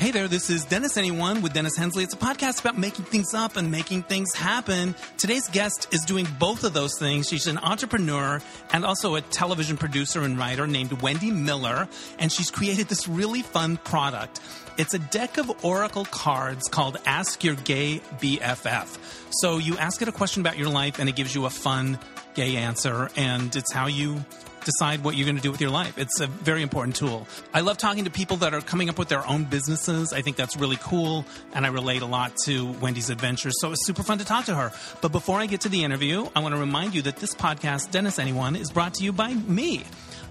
Hey there, this is Dennis Anyone with Dennis Hensley. It's a podcast about making things up and making things happen. Today's guest is doing both of those things. She's an entrepreneur and also a television producer and writer named Wendy Miller, and she's created this really fun product. It's a deck of Oracle cards called Ask Your Gay BFF. So you ask it a question about your life and it gives you a fun gay answer, and it's how you decide what you're going to do with your life. It's a very important tool. I love talking to people that are coming up with their own businesses. I think that's really cool, and I relate a lot to Wendy's adventures. So it's super fun to talk to her. But before I get to the interview, I want to remind you that this podcast, Dennis Anyone, is brought to you by me.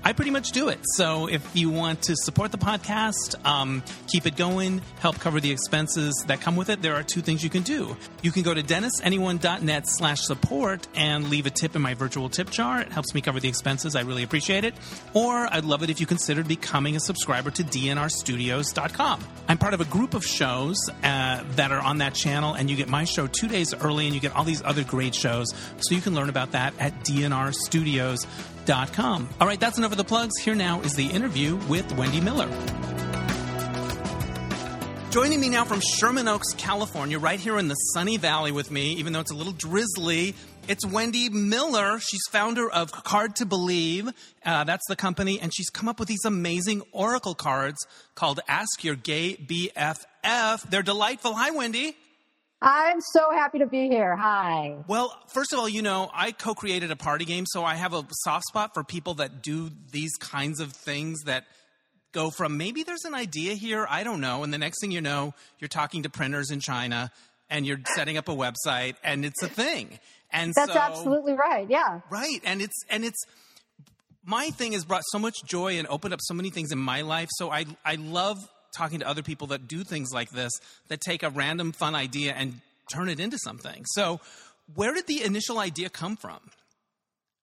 I pretty much do it. So if you want to support the podcast, um, keep it going, help cover the expenses that come with it, there are two things you can do. You can go to dennisanyone.net slash support and leave a tip in my virtual tip jar. It helps me cover the expenses. I really appreciate it. Or I'd love it if you considered becoming a subscriber to dnrstudios.com. I'm part of a group of shows uh, that are on that channel, and you get my show two days early, and you get all these other great shows. So you can learn about that at dnrstudios.com. All right, that's enough of the plugs. Here now is the interview with Wendy Miller. Joining me now from Sherman Oaks, California, right here in the sunny valley with me, even though it's a little drizzly, it's Wendy Miller. She's founder of Card to Believe. Uh, that's the company. And she's come up with these amazing Oracle cards called Ask Your Gay BFF. They're delightful. Hi, Wendy. I'm so happy to be here. Hi. Well, first of all, you know, I co created a party game, so I have a soft spot for people that do these kinds of things that go from maybe there's an idea here, I don't know, and the next thing you know, you're talking to printers in China and you're setting up a website and it's a thing. And That's so, absolutely right. Yeah. Right. And it's and it's my thing has brought so much joy and opened up so many things in my life. So I I love talking to other people that do things like this that take a random fun idea and turn it into something. So, where did the initial idea come from?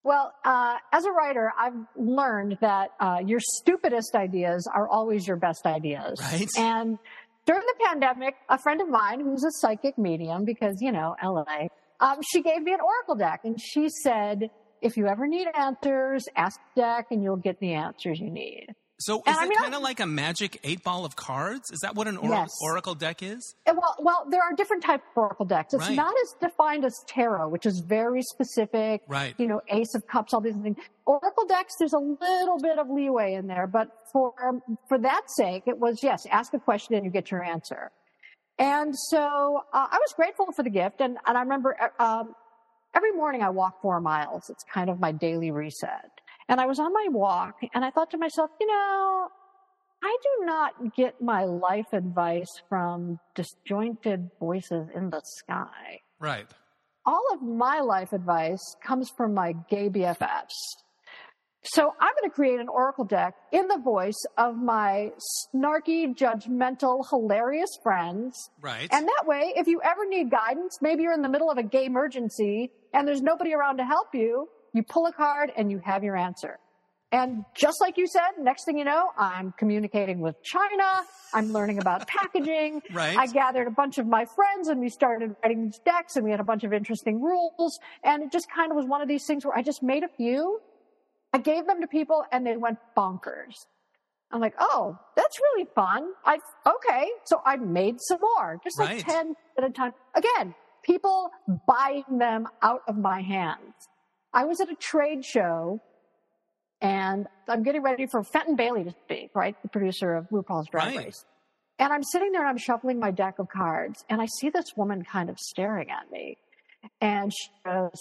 Well, uh, as a writer, I've learned that uh, your stupidest ideas are always your best ideas. Right. And during the pandemic, a friend of mine who's a psychic medium, because, you know, LA, um, she gave me an oracle deck and she said, if you ever need answers, ask the deck and you'll get the answers you need. So is it kind of like a magic eight ball of cards? Is that what an or- yes. oracle deck is? Well, well, there are different types of oracle decks. It's right. not as defined as tarot, which is very specific. Right. You know, Ace of Cups, all these things. Oracle decks, there's a little bit of leeway in there, but for um, for that sake, it was yes, ask a question and you get your answer. And so uh, I was grateful for the gift, and and I remember uh, um, every morning I walk four miles. It's kind of my daily reset. And I was on my walk and I thought to myself, you know, I do not get my life advice from disjointed voices in the sky. Right. All of my life advice comes from my gay BFFs. So I'm going to create an oracle deck in the voice of my snarky, judgmental, hilarious friends. Right. And that way, if you ever need guidance, maybe you're in the middle of a gay emergency and there's nobody around to help you, you pull a card and you have your answer. And just like you said, next thing you know, I'm communicating with China. I'm learning about packaging. Right. I gathered a bunch of my friends and we started writing these decks and we had a bunch of interesting rules. And it just kind of was one of these things where I just made a few. I gave them to people and they went bonkers. I'm like, oh, that's really fun. I, okay. So I made some more, just like Right. 10 at a time. Again, people buying them out of my hands. I was at a trade show and I'm getting ready for Fenton Bailey to speak, right? The producer of RuPaul's Drag Right. Race. And I'm sitting there and I'm shuffling my deck of cards and I see this woman kind of staring at me. And she goes,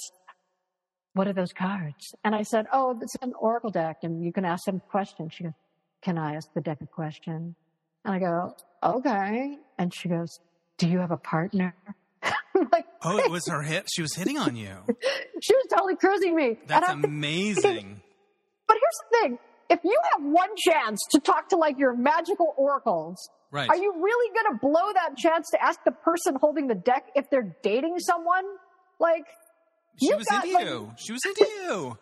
what are those cards? And I said, oh, it's an oracle deck and you can ask them questions. She goes, can I ask the deck a question? And I go, okay. And she goes, do you have a partner? I'm like, Oh, it was her hit. She was hitting on you. she was totally cruising me. That's amazing. But here's the thing. If you have one chance to talk to like your magical oracles, Right. are you really going to blow that chance to ask the person holding the deck if they're dating someone? Like, She you was got, into like- you. She was into you.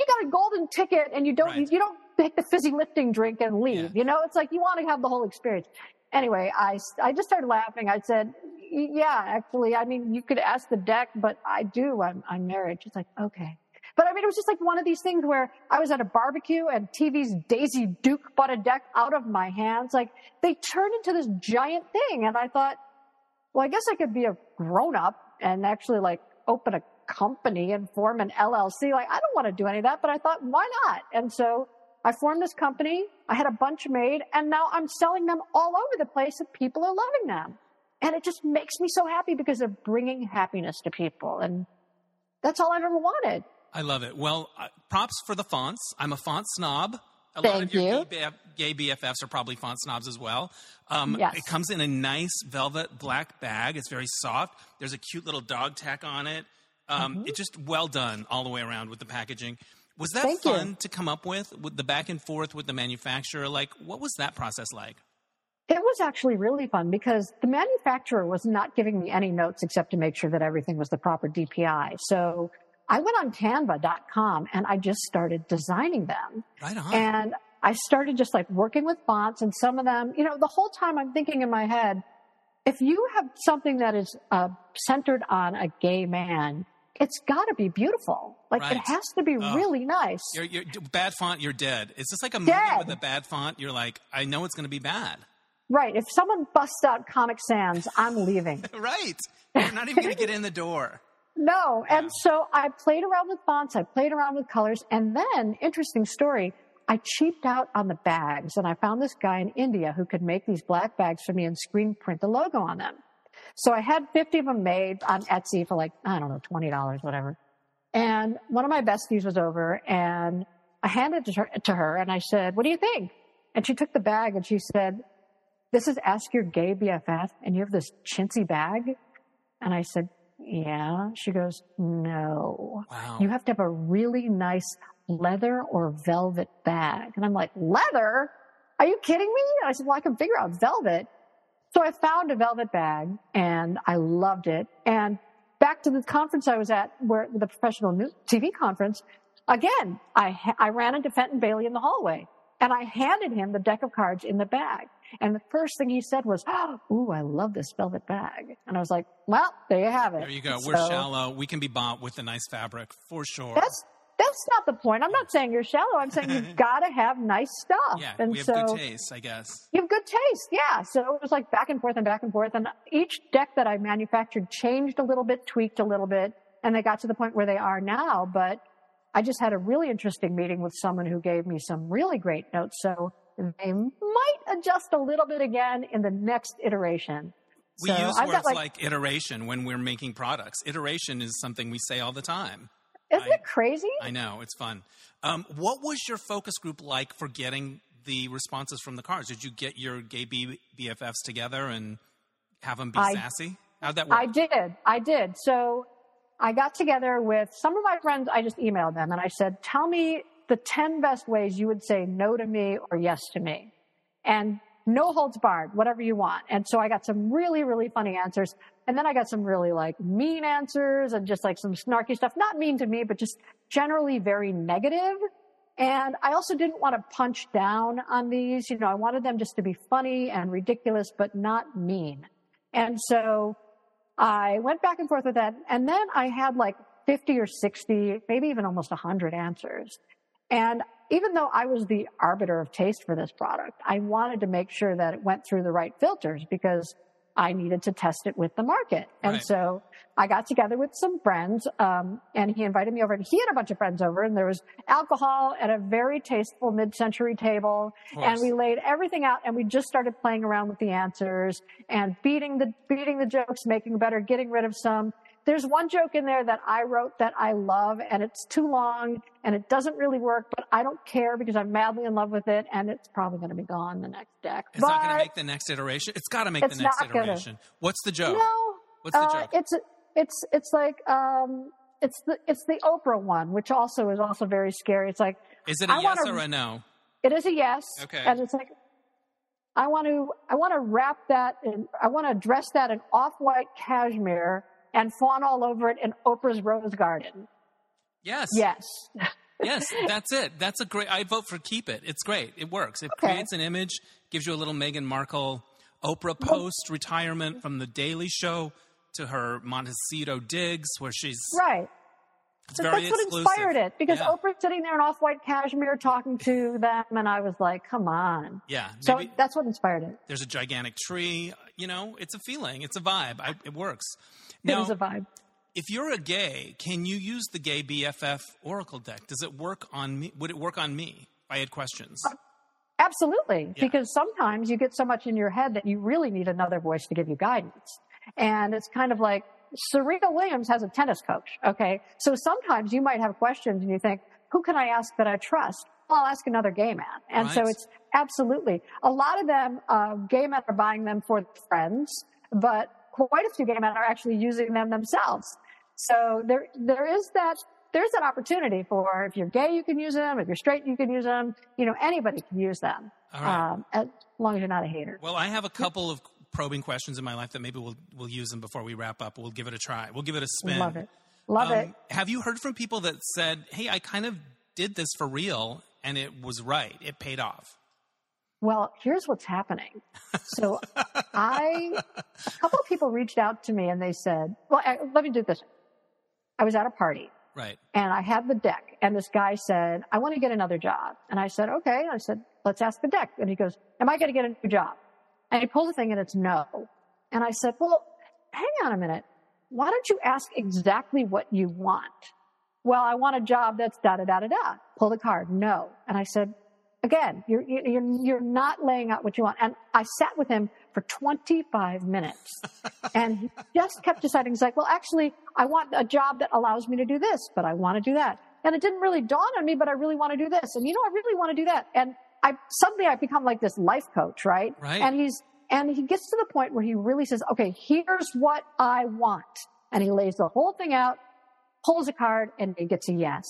you got a golden ticket and you don't, Right. you, you don't take the fizzy lifting drink and leave. Yeah. You know, it's like you want to have the whole experience. Anyway, I, I just started laughing. I said, "Y- yeah, actually, I mean, you could ask the deck, but I do. I'm, I'm married. She's like, okay. But I mean, it was just like one of these things where I was at a barbecue and TV's Daisy Duke bought a deck out of my hands. Like they turned into this giant thing. And I thought, well, I guess I could be a grown up and actually like open a company and form an LLC. Like I don't want to do any of that, but I thought, why not? And so I formed this company. I had a bunch made and now I'm selling them all over the place and people are loving them. And it just makes me so happy because they're bringing happiness to people. And that's all I've ever wanted. I love it. Well, uh, props for the fonts. I'm a font snob. A Thank lot of your you. Gay, BF, gay BFFs are probably font snobs as well. Um, Yes. It comes in a nice velvet black bag. It's very soft. There's a cute little dog tack on it. Um, Mm-hmm. It's just well done all the way around with the packaging. Was that Thank you. fun to come up with, with the back and forth with the manufacturer? Like, what was that process like? It was actually really fun because the manufacturer was not giving me any notes except to make sure that everything was the proper DPI. So I went on canva.com and I just started designing them. Right on. And I started just like working with fonts and some of them, you know, the whole time I'm thinking in my head, if you have something that is uh, centered on a gay man, it's got to be beautiful. Like Right. it has to be Oh. really nice. You're, you're, bad font, you're dead. It's just like a movie Dead. with a bad font. You're like, I know it's going to be bad. Right. If someone busts out Comic Sans, I'm leaving. Right. You're not even going to get in the door. No. And so I played around with fonts. I played around with colors. And then, interesting story, I cheaped out on the bags and I found this guy in India who could make these black bags for me and screen print the logo on them. So I had 50 of them made on Etsy for like, I don't know, $20, whatever. And one of my besties was over and I handed it to her, to her and I said, what do you think? And she took the bag and she said, this is Ask Your Gay BFF and you have this chintzy bag? And I said, yeah. She goes, no. Wow. You have to have a really nice leather or velvet bag. And I'm like, leather? Are you kidding me? And I said, well, I can figure out velvet. So I found a velvet bag and I loved it. And back to the conference I was at, where the professional TV conference, again, I, I ran into Fenton Bailey in the hallway and I handed him the deck of cards in the bag. And the first thing he said was, Ooh, I love this velvet bag. And I was like, well, there you have it. There you go. We're shallow. We can be bought with a nice fabric for sure. That's that's not the point. I'm not saying you're shallow. I'm saying you've got to have nice stuff. yeah, and we have so good taste, I guess. you have good taste. Yeah. So it was like back and forth and back and forth. And each deck that I manufactured changed a little bit, tweaked a little bit, and they got to the point where they are now. But I just had a really interesting meeting with someone who gave me some really great notes. So they might adjust a little bit again in the next iteration. We So use I've words got, like, iteration when we're making products. Iteration is something we say all the time. Isn't I- it crazy? I know, it's fun. Um, what was your focus group like for getting the responses from the cards? Did you get your gay B- BFFs together and have them be I- sassy? How'd that work? I did. I did. So I got together with some of my friends. I just emailed them and I said, tell me the 10 best ways you would say no to me or yes to me. And no holds barred, whatever you want. And so I got some really, really funny answers. And then I got some really like mean answers and just like some snarky stuff. Not mean to me, but just generally very negative. And I also didn't want to punch down on these. You know, I wanted them just to be funny and ridiculous, but not mean. And so I went back and forth with that. And then I had like 50 or 60, maybe even almost 100 answers. And even though I was the arbiter of taste for this product, I wanted to make sure that it went through the right filters because I needed to test it with the market. And Right. so I got together with some friends, um, and he invited me over and he had a bunch of friends over and there was alcohol at a very tasteful mid-century table. And we laid everything out and we just started playing around with the answers and beating the, beating the jokes, making better, getting rid of some. There's one joke in there that I wrote that I love and it's too long and it doesn't really work, but I don't care because I'm madly in love with it and it's probably going to be gone the next deck. it's not going to make the next iteration. It's got to make the next not gonna. iteration. What's the joke? No. What's the uh, joke? It's it's it's like um it's the it's the Oprah one, which also is also very scary. It's like Is it a I yes wanna- or a no? it is a yes. Okay. And it's like I want to I want to wrap that in I want to dress that in off-white cashmere and fawn all over it in Oprah's rose garden. Yes. Yes. Yes, that's it. That's a great. I vote for keep it. It's great. It works. It Okay. creates an image, gives you a little Meghan Markle Oprah post retirement from the Daily Show to her Montecito digs, where she's. Right. It's very That's what inspired it because Yeah. Oprah's sitting there in off-white cashmere talking to them, and I was like, "Come on!" Yeah, So that's what inspired it. there's a gigantic tree. You know, it's a feeling. It's a vibe. I, it works. It Now, was a vibe. if you're a gay, can you use the gay BFF Oracle deck? Does it work on me? Would it work on me if I had questions? Uh, absolutely, Yeah. because sometimes you get so much in your head that you really need another voice to give you guidance. And it's kind of like Serena Williams has a tennis coach. Okay. So sometimes you might have questions and you think, who can I ask that I trust? Well, I'll ask another gay man. And so it's absolutely a lot of them, uh, gay men are buying them for friends, but quite a few gay men are actually using them themselves. So there, there is that, there's that opportunity for if you're gay, you can use them. If you're straight, you can use them. You know, anybody can use them. Right. Um, as long as you're not a hater. Well, I have a couple of probing questions in my life that maybe we'll we'll use them before we wrap up. We'll give it a try. We'll give it a spin. Love it. Love Um, it. Have you heard from people that said, "Hey, I kind of did this for real, and it was right. It paid off." Well, here's what's happening. So I, a couple of people reached out to me and they said, well, I, let me do this. I was at a party Right. and I had the deck and this guy said, I want to get another job. And I said, okay. And I said, let's ask the deck. And he goes, am I going to get a new job? And he pulls the thing and it's no. And I said, well, hang on a minute. Why don't you ask exactly what you want? Well, I want a job that's da da da da da. Pull the card. No. And I said, again, you're, you're, you're not laying out what you want. And I sat with him for 25 minutes and he just kept deciding. He's like, well, actually, I want a job that allows me to do this, but I want to do that. And it didn't really dawn on me, but I really want to do this. And you know, I really want to do that. And I suddenly I become like this life coach, right? Right. And he's, and he gets to the point where he really says, okay, here's what I want. And he lays the whole thing out, pulls a card, and he gets a yes.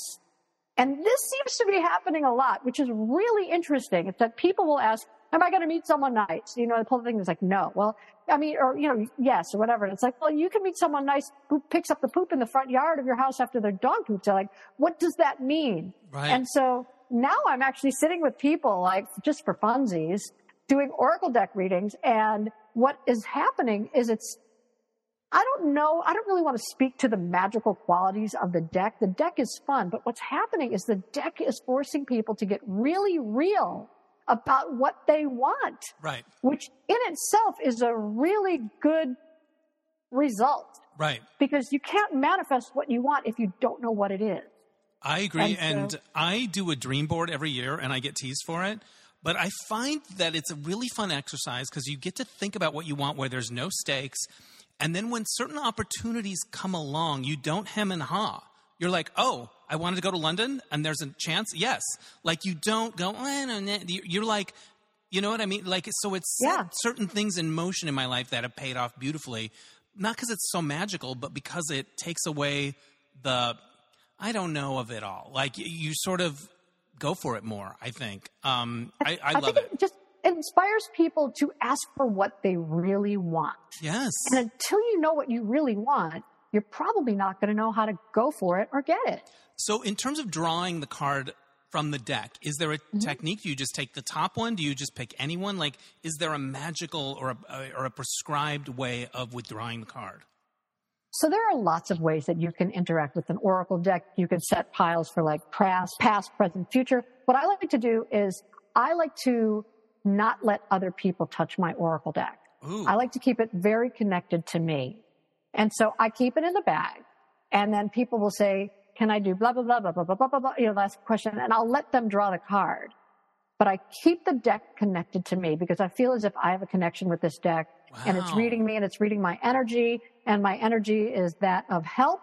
And this seems to be happening a lot, which is really interesting. It's that people will ask, am I going to meet someone nice? You know, the whole thing is like, no. Well, I mean, or, you know, yes, or whatever. And it's like, well, you can meet someone nice who picks up the poop in the front yard of your house after their dog poops. They're like, what does that mean? Right. And so now I'm actually sitting with people like just for funsies doing Oracle deck readings. And what is happening is it's, I don't know. I don't really want to speak to the magical qualities of the deck. The deck is fun, but what's happening is the deck is forcing people to get really real about what they want, right. which in itself is a really good result Right. because you can't manifest what you want if you don't know what it is. I agree. And And, so- I do a dream board every year and I get teased for it. But I find that it's a really fun exercise because you get to think about what you want where there's no stakes. And then when certain opportunities come along, you don't hem and haw. You're like, oh, I wanted to go to London and there's a chance. Yes. Like you don't go, "Eh, no." you're like, you know what I mean? Like, so it's Yeah. certain things in motion in my life that have paid off beautifully. Not because it's so magical, but because it takes away the, I don't know of it all. Like you sort of go for it more, I think. Um, I, I, love think it. it just inspires people to ask for what they really want. Yes. And until you know what you really want, you're probably not going to know how to go for it or get it. So, in terms of drawing the card from the deck, is there a Mm-hmm. technique? Do you just take the top one? Do you just pick anyone? Like, is there a magical or a, or a prescribed way of withdrawing the card? So there are lots of ways that you can interact with an Oracle deck. You can set piles for like past, past, present, future. What I like to do is I like to not let other people touch my Oracle deck. Ooh. I like to keep it very connected to me. And so I keep it in the bag and then people will say, can I do blah, blah, blah, blah, blah, blah, blah, blah, blah, you know, last question. And I'll let them draw the card, but I keep the deck connected to me because I feel as if I have a connection with this deck and it's reading me and it's reading my energy and my energy is that of help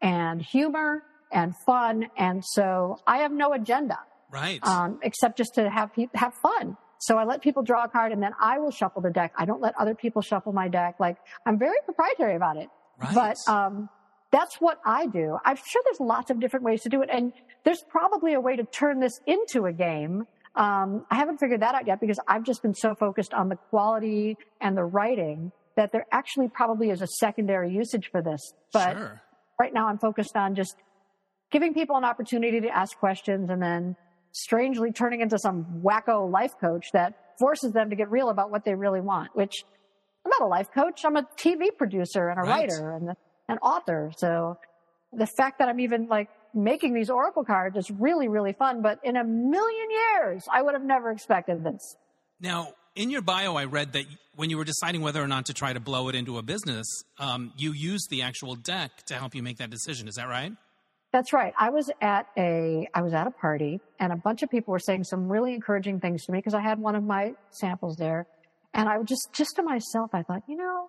and humor and fun. And so I have no agenda right. um, except just to have have fun. So I let people draw a card and then I will shuffle the deck. I don't let other people shuffle my deck. Like I'm very proprietary about it. right. But um, that's what I do. I'm sure there's lots of different ways to do it, and there's probably a way to turn this into a game. Um, I haven't figured that out yet because I've just been so focused on the quality and the writing that there actually probably is a secondary usage for this. But sure. right now I'm focused on just giving people an opportunity to ask questions and then strangely turning into some wacko life coach that forces them to get real about what they really want, which I'm not a life coach. I'm a TV producer and a Right. writer and an author. So the fact that I'm even like making these Oracle cards is really, really fun. But in a million years, I would have never expected this. Now, in your bio, I read that when you were deciding whether or not to try to blow it into a business, um, you used the actual deck to help you make that decision. Is that right? That's right. I was at a I was at a party and a bunch of people were saying some really encouraging things to me because I had one of my samples there. And I just just to myself I thought, you know,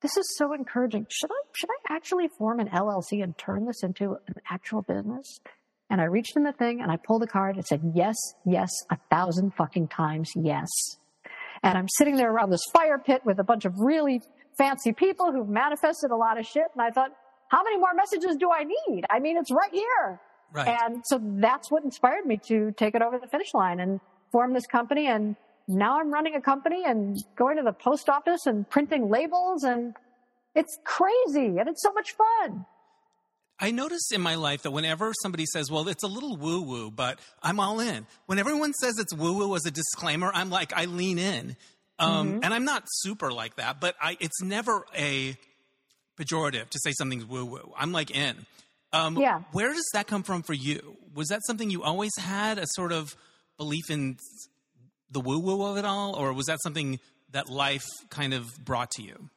this is so encouraging. Should I should I actually form an LLC and turn this into an actual business? And I reached in the thing and I pulled the card and said, yes, yes, a thousand fucking times, yes. And I'm sitting there around this fire pit with a bunch of really fancy people who've manifested a lot of shit. And I thought, how many more messages do I need? I mean, it's right here. Right. And so that's what inspired me to take it over the finish line and form this company. And now I'm running a company and going to the post office and printing labels and it's crazy and it's so much fun. I notice in my life that whenever somebody says, well, it's a little woo woo, but I'm all in. When everyone says it's woo woo as a disclaimer, I'm like, I lean in. Um, mm-hmm. And I'm not super like that, but I, it's never a pejorative to say something's woo woo. I'm like in. Um, yeah. Where does that come from for you? Was that something you always had a sort of belief in the woo woo of it all, or was that something that life kind of brought to you?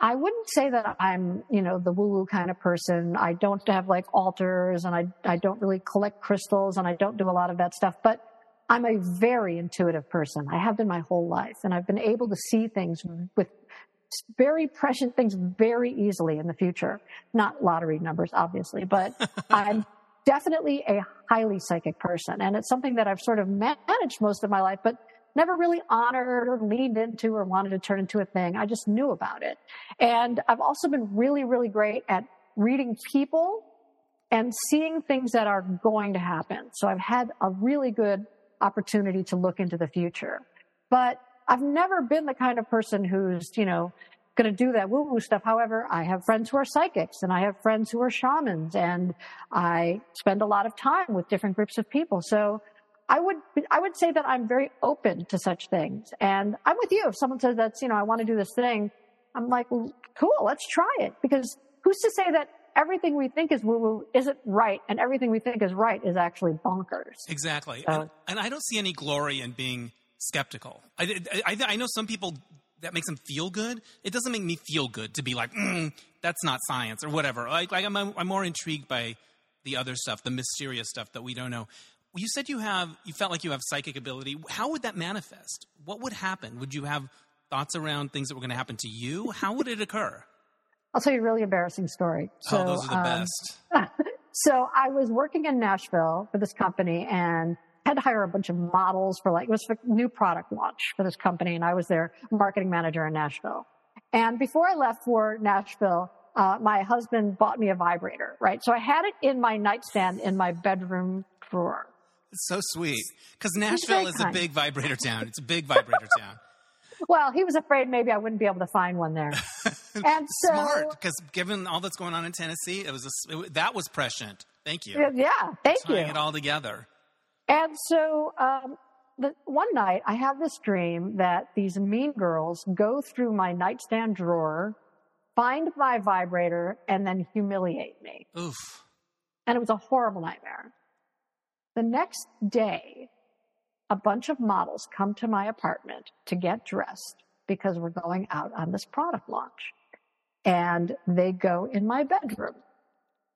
I wouldn't say that I'm, you know, the woo woo kind of person. I don't have like altars and I, I don't really collect crystals and I don't do a lot of that stuff, but I'm a very intuitive person. I have been my whole life and I've been able to see things with very prescient things very easily in the future. Not lottery numbers, obviously, but I'm definitely a highly psychic person. And it's something that I've sort of managed most of my life, but never really honored or leaned into or wanted to turn into a thing. I just knew about it. And I've also been really, really great at reading people and seeing things that are going to happen. So I've had a really good opportunity to look into the future. But I've never been the kind of person who's, you know, going to do that woo woo stuff. However, I have friends who are psychics and I have friends who are shamans and I spend a lot of time with different groups of people. So I would, I would say that I'm very open to such things. And I'm with you. If someone says that's, you know, I want to do this thing, I'm like, well, cool, let's try it. Because who's to say that everything we think is woo woo isn't right and everything we think is right is actually bonkers? Exactly. So, and, and, I don't see any glory in being skeptical. I, I, I, know some people that makes them feel good. It doesn't make me feel good to be like, mm, that's not science or whatever. Like, like I'm, I'm more intrigued by the other stuff, the mysterious stuff that we don't know you said you have you felt like you have psychic ability. How would that manifest? What would happen? Would you have thoughts around things that were going to happen to you? How would it occur? I'll tell you a really embarrassing story. So, oh, those are the um, best. so I was working in Nashville for this company and had to hire a bunch of models for like it was a new product launch for this company, and I was their marketing manager in Nashville. And before I left for Nashville, uh, my husband bought me a vibrator, right? So I had it in my nightstand in my bedroom drawer. It's so sweet because Nashville is kind. a big vibrator town. It's a big vibrator town. Well, he was afraid maybe I wouldn't be able to find one there. and so, smart because given all that's going on in Tennessee, it was a, it, that was prescient. Thank you. Yeah, thank Tying you. it all together. And so um, the, one night I have this dream that these mean girls go through my nightstand drawer, find my vibrator, and then humiliate me. Oof. And it was a horrible nightmare. The next day, a bunch of models come to my apartment to get dressed because we're going out on this product launch. And they go in my bedroom.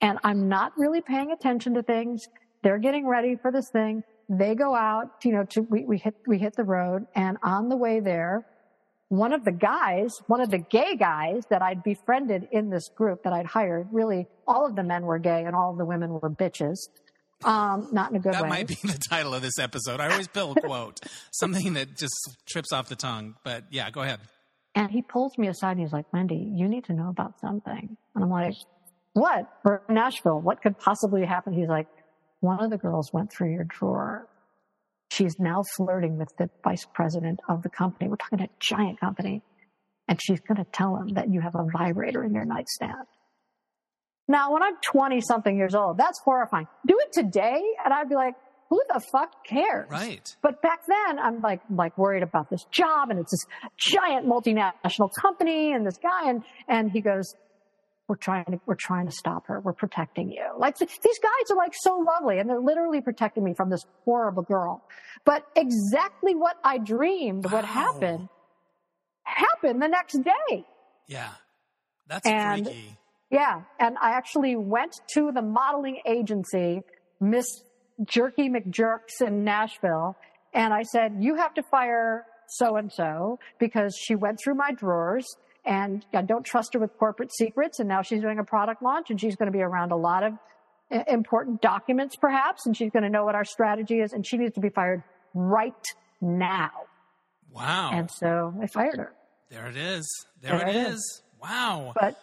And I'm not really paying attention to things. They're getting ready for this thing. They go out, you know, to, we, we hit, we hit the road. And on the way there, one of the guys, one of the gay guys that I'd befriended in this group that I'd hired, really all of the men were gay and all of the women were bitches. Um, not in a good that way. That might be the title of this episode. I always a quote, something that just trips off the tongue. But yeah, go ahead. And he pulls me aside and he's like, Wendy, you need to know about something. And I'm like, what? For Nashville, what could possibly happen? He's like, one of the girls went through your drawer. She's now flirting with the vice president of the company. We're talking a giant company. And she's going to tell him that you have a vibrator in your nightstand. Now, when I'm 20 something years old, that's horrifying. Do it today, and I'd be like, who the fuck cares? Right. But back then, I'm like, like worried about this job, and it's this giant multinational company, and this guy, and, and he goes, we're trying to, we're trying to stop her. We're protecting you. Like these guys are like so lovely and they're literally protecting me from this horrible girl. But exactly what I dreamed, wow. what happened, happened the next day. Yeah. That's and, freaky. Yeah. And I actually went to the modeling agency, Miss Jerky McJerks in Nashville, and I said, you have to fire so and so because she went through my drawers and I don't trust her with corporate secrets. And now she's doing a product launch and she's going to be around a lot of uh, important documents perhaps. And she's going to know what our strategy is and she needs to be fired right now. Wow. And so I fired her. There it is. There, there it is. is. Wow. But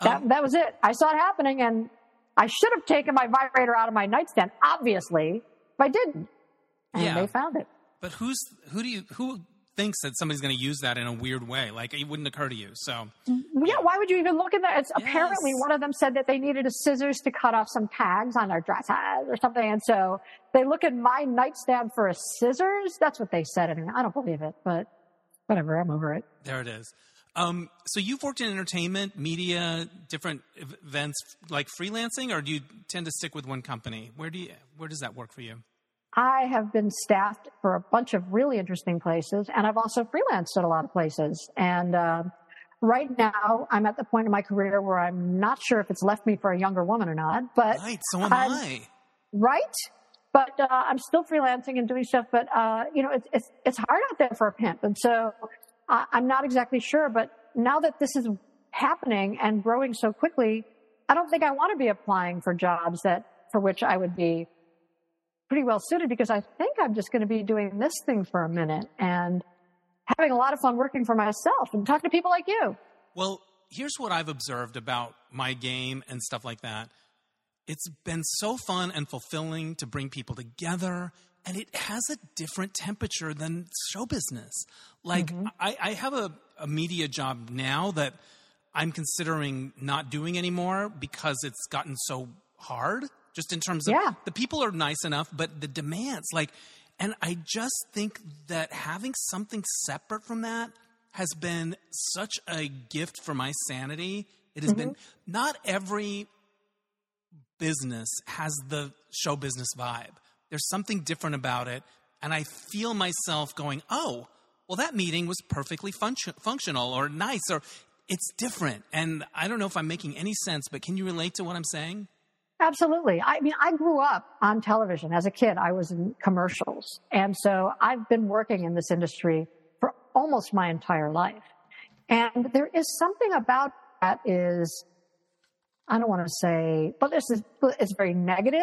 that, um, that was it. I saw it happening and I should have taken my vibrator out of my nightstand, obviously, but I didn't. And yeah. they found it. But who's, who do you, who thinks that somebody's going to use that in a weird way. Like it wouldn't occur to you. So yeah, why would you even look at that? It's yes. apparently one of them said that they needed a scissors to cut off some tags on their dresses or something, and so they look at my nightstand for a scissors. That's what they said. Anyway, I don't believe it, but whatever. I'm over it. There it is. Um, so you've worked in entertainment, media, different events, like freelancing, or do you tend to stick with one company? Where do you, where does that work for you? I have been staffed for a bunch of really interesting places, and I've also freelanced at a lot of places. And uh, right now, I'm at the point in my career where I'm not sure if it's left me for a younger woman or not. But right, so am I'm, I. Right, but uh, I'm still freelancing and doing stuff. But uh, you know, it's, it's it's hard out there for a pimp, and so I'm not exactly sure. But now that this is happening and growing so quickly, I don't think I want to be applying for jobs that for which I would be pretty well suited because I think I'm just going to be doing this thing for a minute and having a lot of fun working for myself and talking to people like you. Well, here's what I've observed about my game and stuff like that. It's been so fun and fulfilling to bring people together, and it has a different temperature than show business. Like, mm-hmm. I, I, have a, a media job now that I'm considering not doing anymore because it's gotten so hard just in terms of yeah. the people are nice enough, but the demands, like, and I just think that having something separate from that has been such a gift for my sanity. It has mm-hmm. been not every business has the show business vibe. There's something different about it. And I feel myself going, oh, well, that meeting was perfectly functional or nice or it's different. And I don't know if I'm making any sense, but can you relate to what I'm saying? Absolutely. I mean, I grew up on television as a kid. I was in commercials. And so I've been working in this industry for almost my entire life. And there is something about that is, I don't want to say, but this is, it's very negative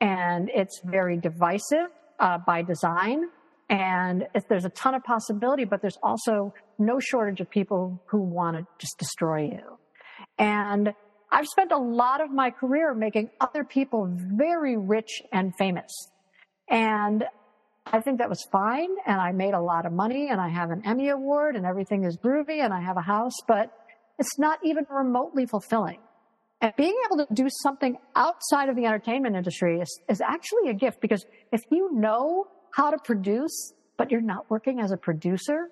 and it's very divisive uh, by design. And there's a ton of possibility, but there's also no shortage of people who want to just destroy you. And I've spent a lot of my career making other people very rich and famous. And I think that was fine. And I made a lot of money and I have an Emmy award and everything is groovy and I have a house, but it's not even remotely fulfilling. And being able to do something outside of the entertainment industry is, is actually a gift because if you know how to produce, but you're not working as a producer,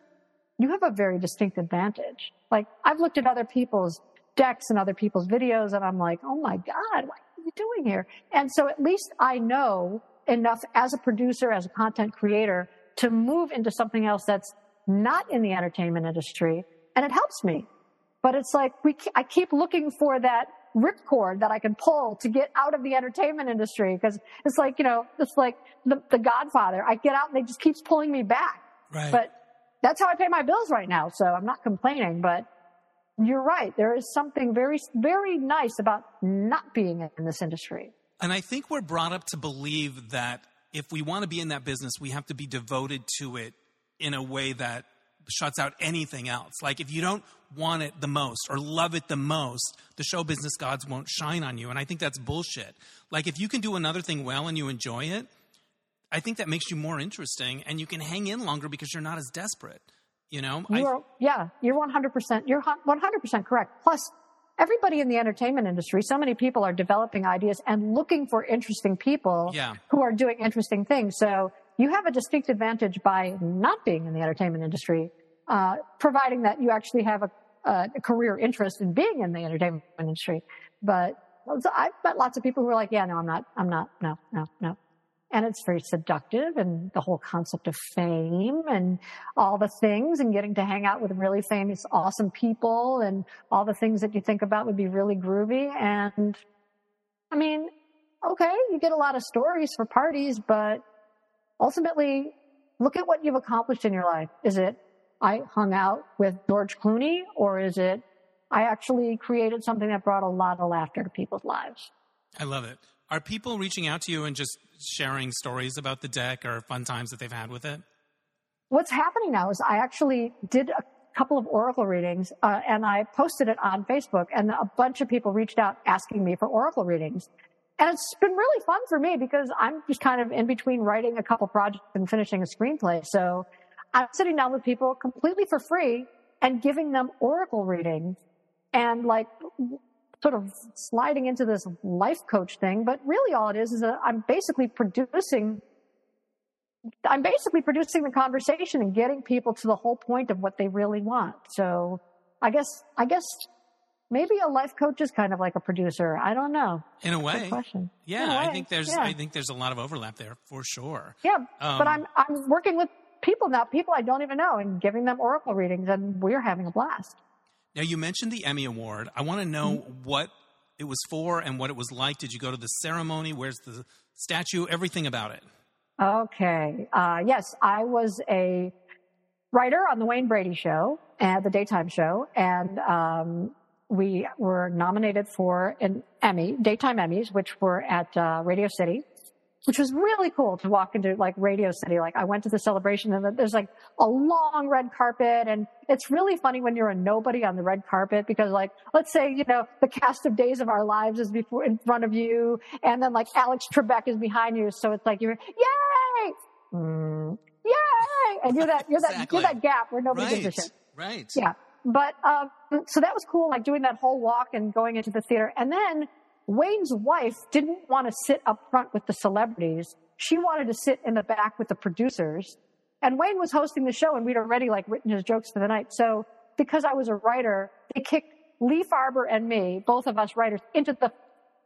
you have a very distinct advantage. Like I've looked at other people's decks and other people's videos and I'm like, oh my God, what are you doing here? And so at least I know enough as a producer, as a content creator to move into something else that's not in the entertainment industry. And it helps me. But it's like we, I keep looking for that ripcord that I can pull to get out of the entertainment industry because it's like, you know, it's like the, the Godfather. I get out and they just keeps pulling me back. Right. But that's how I pay my bills right now. So I'm not complaining, but you're right. There is something very, very nice about not being in this industry. And I think we're brought up to believe that if we want to be in that business, we have to be devoted to it in a way that shuts out anything else. Like if you don't want it the most or love it the most, the show business gods won't shine on you. And I think that's bullshit. Like if you can do another thing well and you enjoy it, I think that makes you more interesting and you can hang in longer because you're not as desperate. You know, you're, I, yeah, you're 100%, you're 100% correct. Plus, everybody in the entertainment industry, so many people are developing ideas and looking for interesting people yeah. who are doing interesting things. So you have a distinct advantage by not being in the entertainment industry, uh, providing that you actually have a a career interest in being in the entertainment industry. But I've met lots of people who are like, yeah, no, I'm not, I'm not, no, no, no. And it's very seductive and the whole concept of fame and all the things and getting to hang out with really famous, awesome people and all the things that you think about would be really groovy. And I mean, okay, you get a lot of stories for parties, but ultimately look at what you've accomplished in your life. Is it I hung out with George Clooney or is it I actually created something that brought a lot of laughter to people's lives? I love it. Are people reaching out to you and just sharing stories about the deck or fun times that they've had with it? What's happening now is I actually did a couple of Oracle readings uh, and I posted it on Facebook and a bunch of people reached out asking me for Oracle readings. And it's been really fun for me because I'm just kind of in between writing a couple projects and finishing a screenplay. So I'm sitting down with people completely for free and giving them Oracle readings and like sort of sliding into this life coach thing. But really all it is is that I'm basically producing, I'm basically producing the conversation and getting people to the whole point of what they really want. So I guess, I guess maybe a life coach is kind of like a producer. I don't know. In a way. Good question. Yeah, a I way, think there's yeah. I think there's a lot of overlap there for sure. Yeah, Um, but I'm I'm working with people now, people I don't even know, and giving them oracle readings, and we're having a blast. Now you mentioned the Emmy Award. I want to know Mm-hmm. what it was for and what it was like. Did you go to the ceremony? Where's the statue? Everything about it. Okay. Uh, yes, I was a writer on the Wayne Brady Show, at the daytime show, and um, we were nominated for an Emmy, daytime Emmys, which were at uh, Radio City, which was really cool to walk into like Radio City. Like I went to the celebration and there's like a long red carpet and it's really funny when you're a nobody on the red carpet because like, let's say, you know, the cast of Days of Our Lives is before in front of you and then like Alex Trebek is behind you. So it's like you're, yay! Mm, yay! And you're that, you're that, you're that gap where nobody right. gives a shit. Right. Yeah. But, um, so that was cool, like doing that whole walk and going into the theater. And then Wayne's wife didn't want to sit up front with the celebrities. She wanted to sit in the back with the producers. And Wayne was hosting the show and we'd already like written his jokes for the night. So because I was a writer, they kicked Lee Farber and me, both of us writers, into the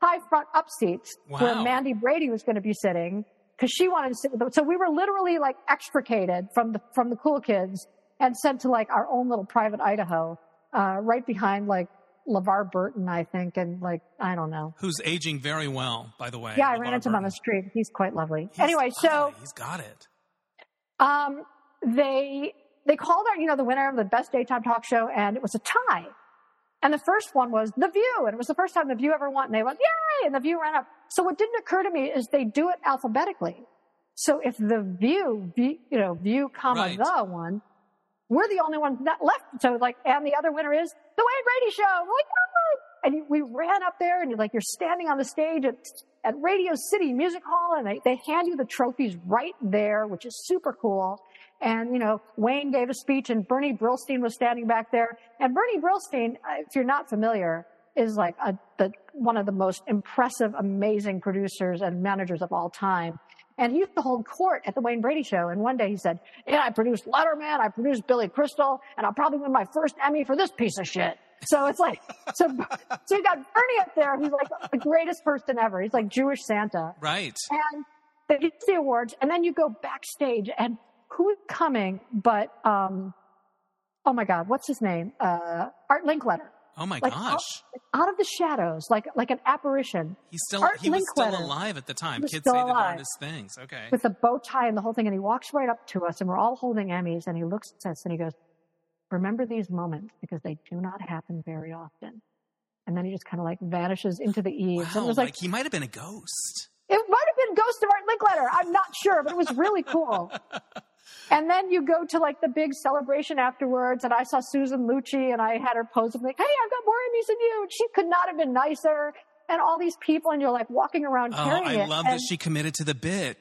high front up seats where Mandy Brady was going to be sitting because she wanted to sit with them. So we were literally like extricated from the, from the cool kids and sent to like our own little private Idaho, uh, right behind like LeVar Burton, I think. And like, I don't know. Who's aging very well, by the way. Yeah, I ran into him on the street. He's quite lovely. He's anyway, so, he's got it. um, they, they called out, you know, the winner of the best daytime talk show and it was a tie. And the first one was The View. And it was the first time The View ever won. And they went, yay! And The View ran up. So what didn't occur to me is they do it alphabetically. So if The View, you know, View, comma, Right. the one, we're the only ones that left. So like, and the other winner is The Wayne Brady Show. "Yay!" and we ran up there and like, you're standing on the stage at, at Radio City Music Hall and they, they hand you the trophies right there, which is super cool. And, you know, Wayne gave a speech and Bernie Brillstein was standing back there. And Bernie Brillstein, uh, if you're not familiar, is like a, the, one of the most impressive, amazing producers and managers of all time. And he used to hold court at the Wayne Brady show. And one day he said, yeah, I produced Letterman, I produced Billy Crystal, and I'll probably win my first Emmy for this piece of shit. So it's like, so, so you got Bernie up there, who's like the greatest person ever. He's like Jewish Santa Right. and they get the awards, and then you go backstage, and who's coming but um, oh my God, what's his name? Uh, Art Linkletter, Oh my like gosh. out of the shadows, like like an apparition He's still Art he was still alive at the time. Kids say the darndest things. Okay. with a bow tie and the whole thing, and he walks right up to us, and we're all holding Emmys, and he looks at us and he goes, "Remember these moments because they do not happen very often." And then he just kind of like vanishes into the eaves, and it was like, like he might have been a ghost. It might have been Ghost of Art Linkletter. I'm not sure, but it was really cool. and then you go to like the big celebration afterwards, and I saw Susan Lucci, and I had her pose of like, "Hey, I've got more Emmys than you." And she could not have been nicer. And all these people, and you're like walking around Oh, carrying I it. love and that she committed to the bit.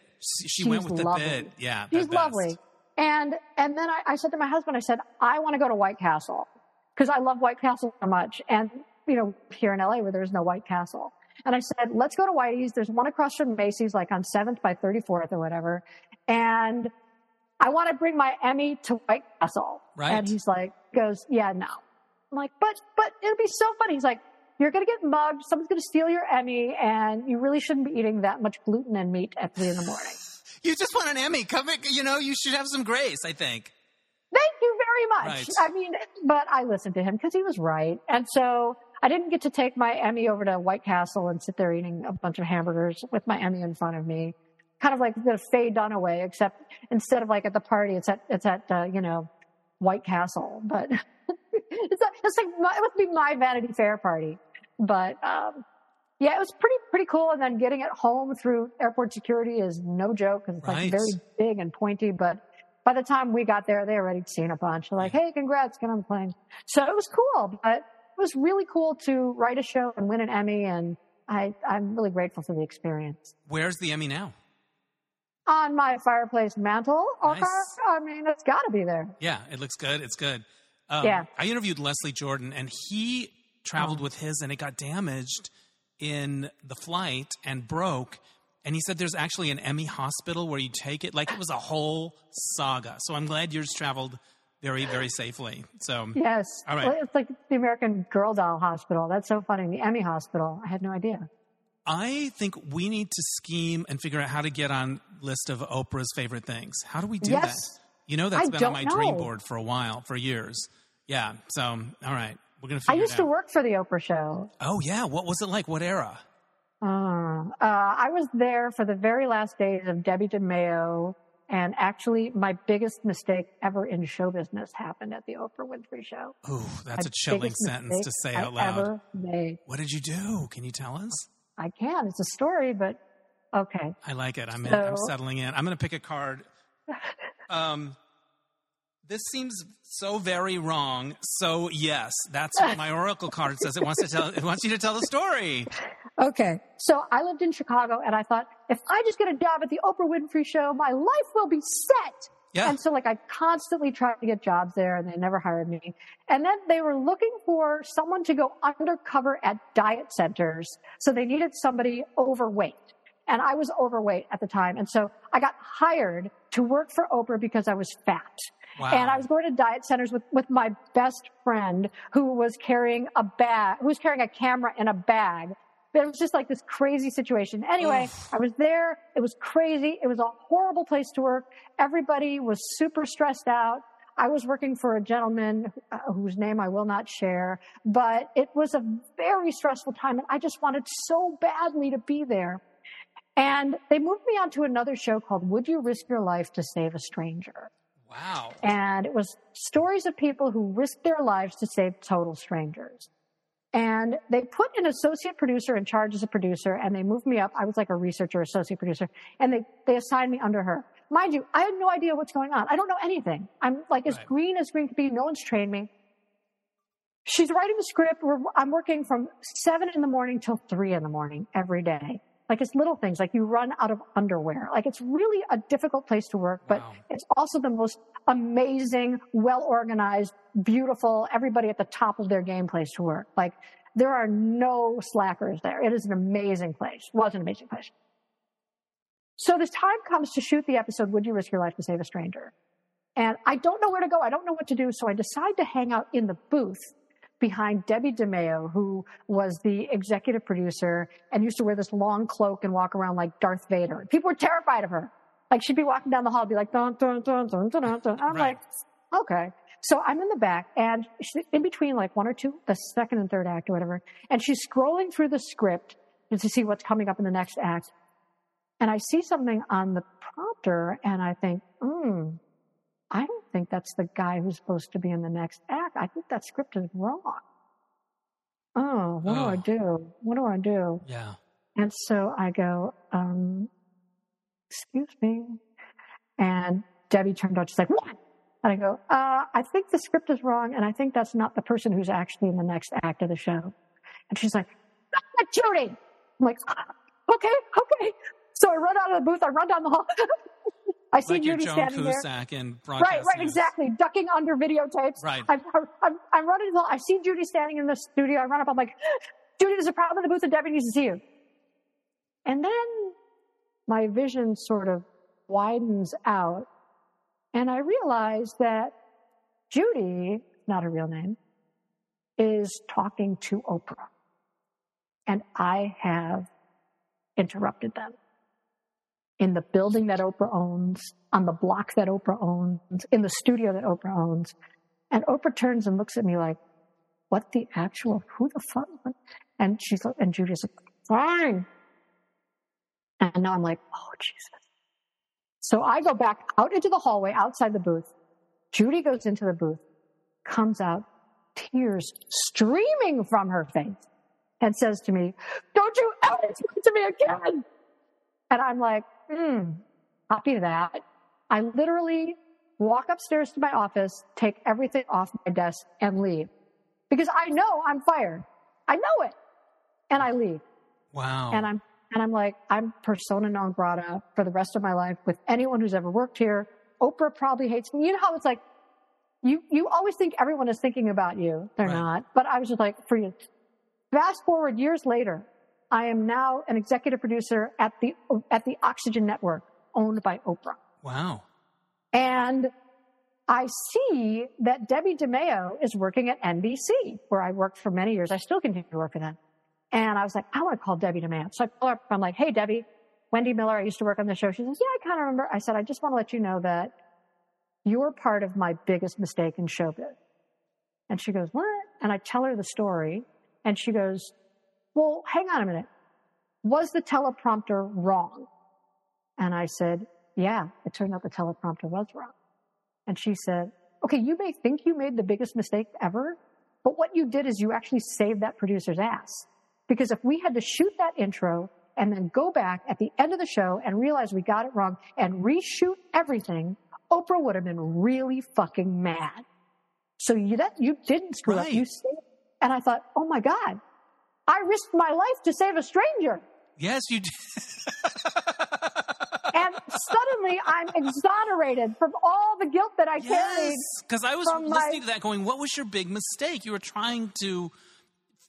She, went with the lovely. bit. Yeah. She's lovely. And and then I, I said to my husband, I said, I want to go to White Castle because I love White Castle so much. And you know, here in LA where there's no White Castle. And I said, let's go to Whitey's. There's one across from Macy's, like on 7th by 34th or whatever. And I want to bring my Emmy to White Castle. Right. And he's like, goes, yeah, no. I'm like, but, but it'll be so funny. He's like, you're going to get mugged. Someone's going to steal your Emmy and you really shouldn't be eating that much gluten and meat at three in the morning. You just won an Emmy. Come, you know, you should have some grace, I think. Thank you very much. Right. I mean, but I listened to him because he was right. And so I didn't get to take my Emmy over to White Castle and sit there eating a bunch of hamburgers with my Emmy in front of me. Kind of like the Faye Dunaway, except instead of like at the party, it's at, it's at, uh, you know, White Castle. But it's, like- it's like, my, it must be my Vanity Fair party. But, um, yeah, it was pretty, pretty cool. And then getting it home through airport security is no joke because it's Right. like very big and pointy, but by the time we got there, they already seen a bunch. They're like, hey, congrats, get on the plane. So it was cool, but it was really cool to write a show and win an Emmy. And I, I'm really grateful for the experience. Where's the Emmy now? On my fireplace mantle, Nice. I mean, it's got to be there. Yeah, it looks good. It's good. Um, Yeah. I interviewed Leslie Jordan, and he traveled Oh. with his, and it got damaged in the flight and broke. And he said there's actually an Emmy hospital where you take it. Like it was a whole saga. So I'm glad yours traveled very, very safely. So Yes. All right. Well, it's like the American Girl Doll Hospital. That's so funny. The Emmy Hospital. I had no idea. I think we need to scheme and figure out how to get on list of Oprah's favorite things. How do we do Yes. that? You know, that's I been on my dream board for a while, for years. Yeah. So, all right, we're gonna I used to work for the Oprah show. Oh yeah, what was it like? What era? Uh, uh, I was there for the very last days of Debbie DiMaio. And actually, my biggest mistake ever in show business happened at the Oprah Winfrey Show. Ooh, that's My a chilling sentence to say I out loud. Ever made. What did you do? Can you tell us? I can. It's a story, but okay. I like it. I'm in, I'm settling in. I'm going to pick a card. Um, this seems so very wrong. So yes, that's what my oracle card says. It wants to tell. It wants you to tell the story. Okay. So I lived in Chicago and I thought, if I just get a job at the Oprah Winfrey show, my life will be set. Yeah. And so like I constantly tried to get jobs there and they never hired me. And then they were looking for someone to go undercover at diet centers. So they needed somebody overweight. And I was overweight at the time. And so I got hired to work for Oprah because I was fat. Wow. And I was going to diet centers with, with my best friend who was carrying a bag, who was carrying a camera in a bag. But it was just like this crazy situation. Anyway. I was there. It was crazy. It was a horrible place to work. Everybody was super stressed out. I was working for a gentleman uh, whose name I will not share, but it was a very stressful time and I just wanted so badly to be there. And they moved me on to another show called Would You Risk Your Life to Save a Stranger? wow. and it was stories of people who risked their lives to save total strangers. And they put an associate producer in charge as a producer, and they moved me up. I was like a researcher, associate producer, and they they assigned me under her. Mind you, I had no idea what's going on. I don't know anything. I'm like as Right. green as green could be. No one's trained me. She's writing the script. We're, I'm working from seven in the morning till three in the morning every day. Like it's little things, like you run out of underwear. Like it's really a difficult place to work, but Wow. it's also the most amazing, well organized, beautiful, everybody at the top of their game place to work. Like there are no slackers there. It is an amazing place. Was an amazing place. So this time comes to shoot the episode, Would You Risk Your Life to Save a Stranger? And I don't know where to go. I don't know what to do. So I decide to hang out in the booth behind Debbie DiMaio, who was the executive producer and used to wear this long cloak and walk around like Darth Vader. People were terrified of her. Like she'd be walking down the hall, be like, dun, dun, dun, dun, dun, dun, dun. I'm Right. like, okay. So I'm in the back and in between like one or two, the second and third act or whatever. And she's scrolling through the script to see what's coming up in the next act. And I see something on the prompter and I think, hmm, I don't think that's the guy who's supposed to be in the next act. I think that script is wrong. Oh, what do I Oh. do? What do I do? Yeah. And so I go, um, excuse me. And Debbie turned out, she's like, what? And I go, uh, I think the script is wrong. And I think that's not the person who's actually in the next act of the show. And she's like, that's not Judy. I'm like, okay, okay. So I run out of the booth. I run down the hall. I see Like your Judy Joan standing there. Cusack in broadcast Right, right, news. exactly. Ducking under videotapes. Right. I'm, I'm, I'm running. the- I see Judy standing in the studio. I run up. I'm like, Judy, there's a problem in the booth, and Debbie needs to see you. And then my vision sort of widens out, and I realize that Judy, not a real name, is talking to Oprah. And I have interrupted them in the building that Oprah owns, on the block that Oprah owns, in the studio that Oprah owns. And Oprah turns and looks at me like, what the actual, who the fuck? And she's, and Judy's like, fine. And now I'm like, oh, Jesus. So I go back out into the hallway outside the booth. Judy goes into the booth, comes out, tears streaming from her face, and says to me, Don't you ever talk to me again. And I'm like, hmm, copy that. I literally walk upstairs to my office, take everything off my desk, and leave. Because I know I'm fired. I know it. And I leave. Wow. And I'm and I'm like, I'm persona non grata for the rest of my life with anyone who's ever worked here. Oprah probably hates me. You know how it's like, you, you always think everyone is thinking about you. They're Right. not. But I was just like, for you. Fast forward years later, I am now an executive producer at the, at the Oxygen Network owned by Oprah. wow. And I see that Debbie DiMaio is working at NBC, where I worked for many years. I still continue to work for them. And I was like, I want to call Debbie DiMaio. So I call her up. I'm like, hey, Debbie, Wendy Miller, I used to work on the show. She says, yeah, I kind of remember. I said, I just want to let you know that you're part of my biggest mistake in showbiz. And she goes, what? And I tell her the story. And she goes, well, hang on a minute. Was the teleprompter wrong? And I said, yeah, it turned out the teleprompter was wrong. And she said, okay, you may think you made the biggest mistake ever, but what you did is you actually saved that producer's ass. Because if we had to shoot that intro and then go back at the end of the show and realize we got it wrong and reshoot everything, Oprah would have been really fucking mad. So you that you didn't screw Right. up. You saved. And I thought, oh my God, I risked my life to save a stranger. Yes, you did. And suddenly I'm exonerated from all the guilt that I yes. carried. Because I was from my- listening to that going, what was your big mistake? You were trying to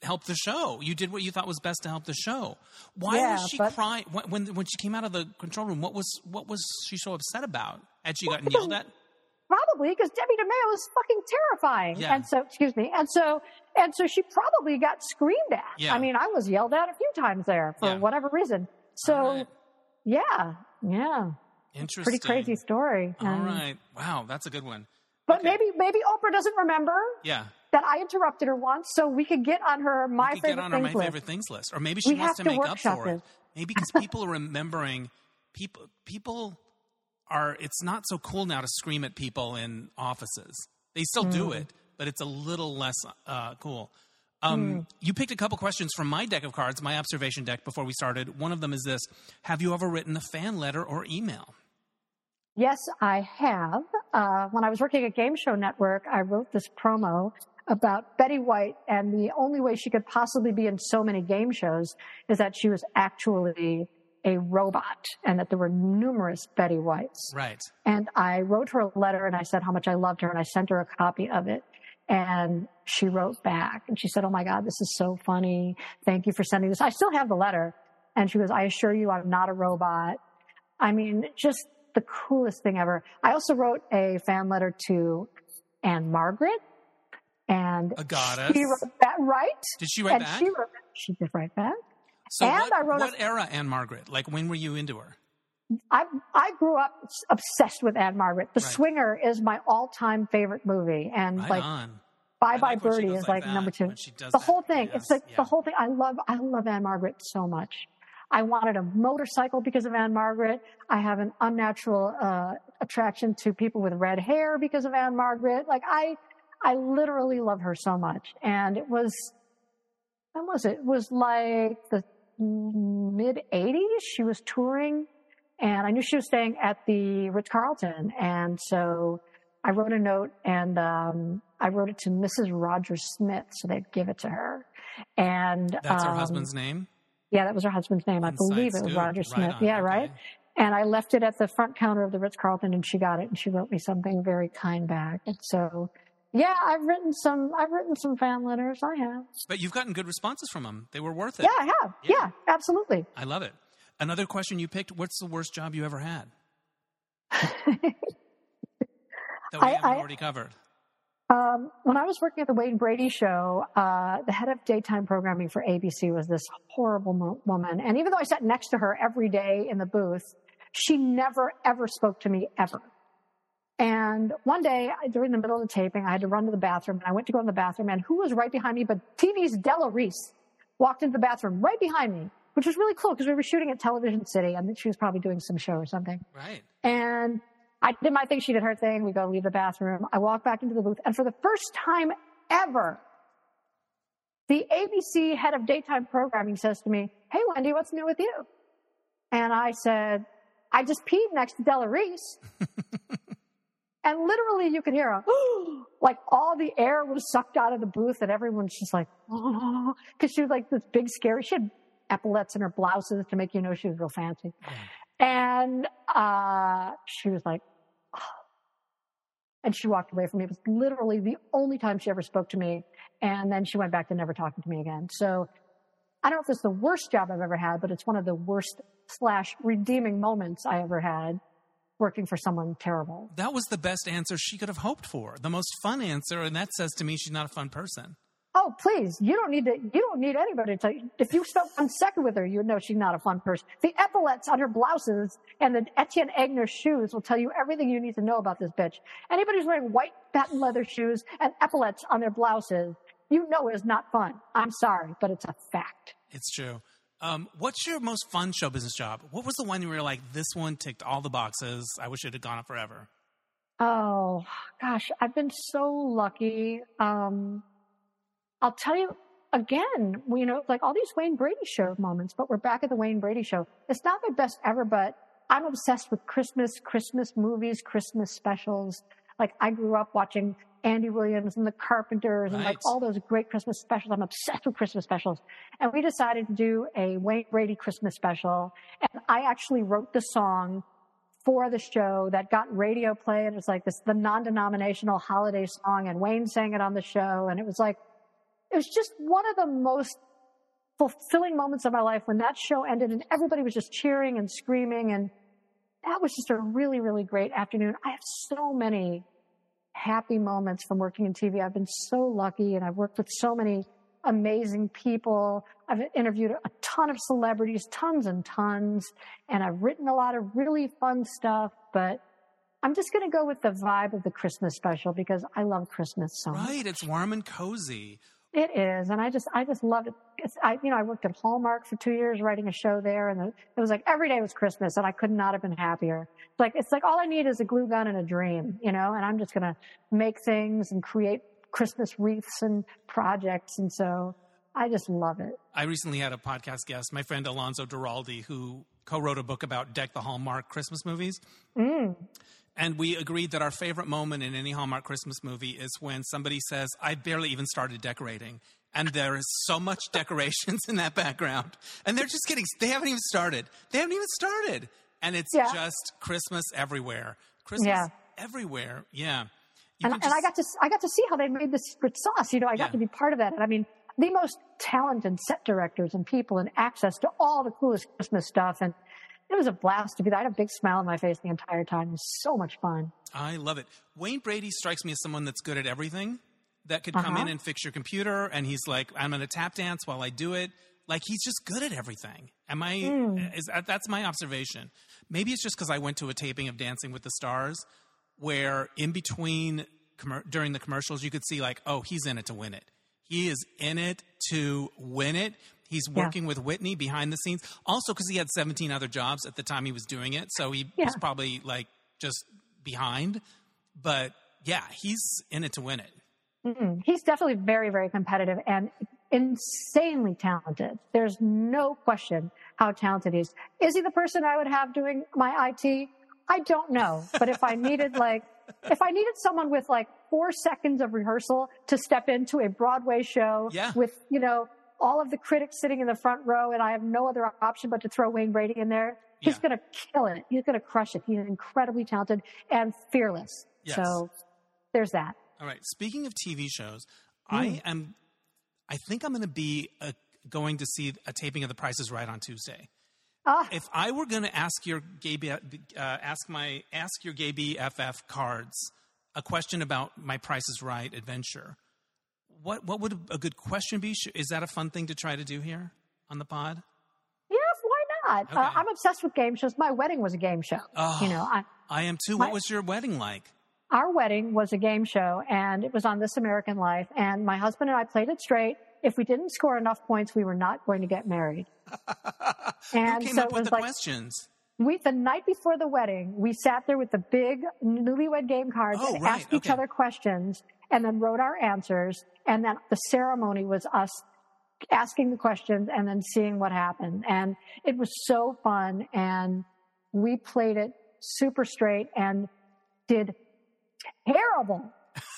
help the show. You did what you thought was best to help the show. Why Yeah, was she but- crying when, when when she came out of the control room? What was what was she so upset about? Had she gotten yelled at? Probably because Debbie DiMaio was fucking terrifying. Yeah. And so, excuse me. And so, and so she probably got screamed at. Yeah. I mean, I was yelled at a few times there for Yeah. whatever reason. So, right. yeah, yeah, Interesting. pretty crazy story. All And- right. Wow, that's a good one. But Okay. maybe, maybe Oprah doesn't remember Yeah. that I interrupted her once, so we could get on her my favorite get on things my list. favorite things list, or maybe she We wants to to make up for it. this. Maybe because people are remembering people. People are. It's not so cool now to scream at people in offices. They still do Hmm. it, but it's a little less uh, cool. Um, Hmm. You picked a couple questions from my deck of cards, my observation deck, before we started. One of them is this: Have you ever written a fan letter or email? Yes, I have. Uh, when I was working at Game Show Network, I wrote this promo about Betty White, and the only way she could possibly be in so many game shows is that she was actually a robot, and that there were numerous Betty Whites. Right. And I wrote her a letter, and I said how much I loved her, and I sent her a copy of it. And she wrote back, and she said, "Oh my God, this is so funny. Thank you for sending this." I still have the letter, and she goes, "I assure you, I'm not a robot." I mean, just the coolest thing ever. I also wrote a fan letter to Ann-Margret, and A goddess. she wrote that right. Did she write and back? she wrote, she did write back. so and what, I wrote a- what era, Ann-Margret? Like when were you into her? I I grew up obsessed with Ann-Margret. The Right. Swinger is my all-time favorite movie, and Right like on. Bye I Bye like Birdie is like like number two. when she does The that. whole thing. Yes, It's like yeah. the whole thing. I love I love Ann-Margret so much. I wanted a motorcycle because of Ann-Margret. I have an unnatural uh, attraction to people with red hair because of Ann-Margret. Like I, I literally love her so much. And it was, when was it? It was like the mid '80s. She was touring, and I knew she was staying at the Ritz Carlton, and so I wrote a note and um, I wrote it to Mrs. Roger Smith so they'd give it to her. And That's her um, husband's name. Yeah, that was her husband's name. I Inside believe it was. Roger Right Smith. on, yeah, okay. right. And I left it at the front counter of the Ritz Carlton, and she got it, and she wrote me something very kind back. And so, yeah, I've written some. I've written some fan letters. I have. But you've gotten good responses from them. They were worth it. Yeah, I have. Yeah. Yeah, absolutely. I love it. Another question you picked What's the worst job you ever had? That we I- haven't I- already covered. Um, when I was working at the Wayne Brady show, uh, the head of daytime programming for ABC was this horrible mo- woman. And even though I sat next to her every day in the booth, she never ever spoke to me ever. And one day during the middle of the taping, I had to run to the bathroom and I went to go in the bathroom and who was right behind me but TV's Della Reese walked into the bathroom right behind me, which was really cool because we were shooting at Television City and she was probably doing some show or something. Right. And I did my thing. She did her thing. We go leave the bathroom. I walk back into the booth. And for the first time ever, the ABC head of daytime programming says to me, Hey, Wendy, what's new with you? And I said, I just peed next to Della Reese. and literally you could hear a, like all the air was sucked out of the booth and everyone's just like, oh, cause she was like this big scary, she had epaulets in her blouses to make you know she was real fancy. And, uh, she was like, and she walked away from me. It was literally the only time she ever spoke to me. And then she went back to never talking to me again. So I don't know if it's the worst job I've ever had, but it's one of the worst slash redeeming moments I ever had working for someone terrible. That was the best answer she could have hoped for. The most fun answer. And that says to me she's not a fun person. Oh, please. You don't need to, you don't need anybody to tell you. If you spent one second with her, you would know she's not a fun person. The epaulets on her blouses and the Etienne Aigner shoes will tell you everything you need to know about this bitch. Anybody who's wearing white patent leather shoes and epaulets on their blouses, you know is not fun. I'm sorry, but it's a fact. It's true. Um, what's your most fun show business job? What was the one you were like, this one ticked all the boxes. I wish it had gone on forever. Oh gosh, I've been so lucky. Um, I'll tell you again, you know, like all these Wayne Brady show moments, but we're back at the Wayne Brady show. It's not my best ever, but I'm obsessed with Christmas, Christmas movies, Christmas specials. Like I grew up watching Andy Williams and the Carpenters and like all those great Christmas specials. I'm obsessed with Christmas specials. And we decided to do a Wayne Brady Christmas special. And I actually wrote the song for the show that got radio play. And it was like this, the non-denominational holiday song. And Wayne sang it on the show. And it was like, it was just one of the most fulfilling moments of my life when that show ended and everybody was just cheering and screaming. And that was just a really, really great afternoon. I have so many happy moments from working in TV. I've been so lucky and I've worked with so many amazing people. I've interviewed a ton of celebrities, tons and tons, and I've written a lot of really fun stuff, but I'm just going to go with the vibe of the Christmas special because I love Christmas so much. Right. It's warm and cozy. It is, and I just I just loved it. It's, I you know I worked at Hallmark for two years writing a show there, and it was like every day was Christmas, and I could not have been happier. It's like it's like all I need is a glue gun and a dream, you know, and I'm just gonna make things and create Christmas wreaths and projects, and so I just love it. I recently had a podcast guest, my friend Alonso Duralde, who co-wrote a book about Deck the Hallmark Christmas movies. Mm. And we agreed that our favorite moment in any Hallmark Christmas movie is when somebody says, I barely even started decorating. And there is so much decorations in that background. And they're just getting, they haven't even started. They haven't even started. And it's yeah. just Christmas everywhere. Christmas yeah. everywhere. Yeah. and, just, and I got to, I got to see how they made the secret sauce. You know, I got yeah. to be part of that. And I mean, the most talented set directors and people and access to all the coolest Christmas stuff. And it was a blast to be there. I had a big smile on my face the entire time. It was so much fun. I love it. Wayne Brady strikes me as someone that's good at everything. That could come uh-huh. in and fix your computer, and he's like, "I'm going to tap dance while I do it." Like he's just good at everything. Am I? Mm. Is that's my observation? Maybe it's just because I went to a taping of Dancing with the Stars, where in between during the commercials, you could see like, "Oh, he's in it to win it." He is in it to win it. He's working yeah. with Whitney behind the scenes. Also, because he had 17 other jobs at the time he was doing it. So he yeah. was probably like just behind. But yeah, he's in it to win it. mm He's definitely very, very competitive and insanely talented. There's no question how talented he is. Is he the person I would have doing my IT? I don't know. But if I needed like, if I needed someone with like four seconds of rehearsal to step into a Broadway show yeah. with, you know, all of the critics sitting in the front row, and I have no other option but to throw Wayne Brady in there. He's yeah. going to kill it. He's going to crush it. He's incredibly talented and fearless. Yes. So there's that. All right. Speaking of TV shows, mm. I am. I think I'm going to be a, uh, going to see a taping of The Price Is Right on Tuesday. Uh, if I were going to ask your gay, uh, ask my ask your gay BFF cards a question about my Price is Right adventure, what what would a good question be? Is that a fun thing to try to do here on the pod? Yes, why not? Uh, I'm obsessed with game shows. My wedding was a game show. Oh, You know, I, I am too. My- what was your wedding like? our wedding was a game show and it was on This American Life. And my husband and I played it straight. If we didn't score enough points, we were not going to get married. And Who came so up it with the like questions? We the night before the wedding, we sat there with the big newlywed game cards Oh, and right, asked each other questions and then wrote our answers. And then the ceremony was us asking the questions and then seeing what happened. And it was so fun. And we played it super straight and did terrible.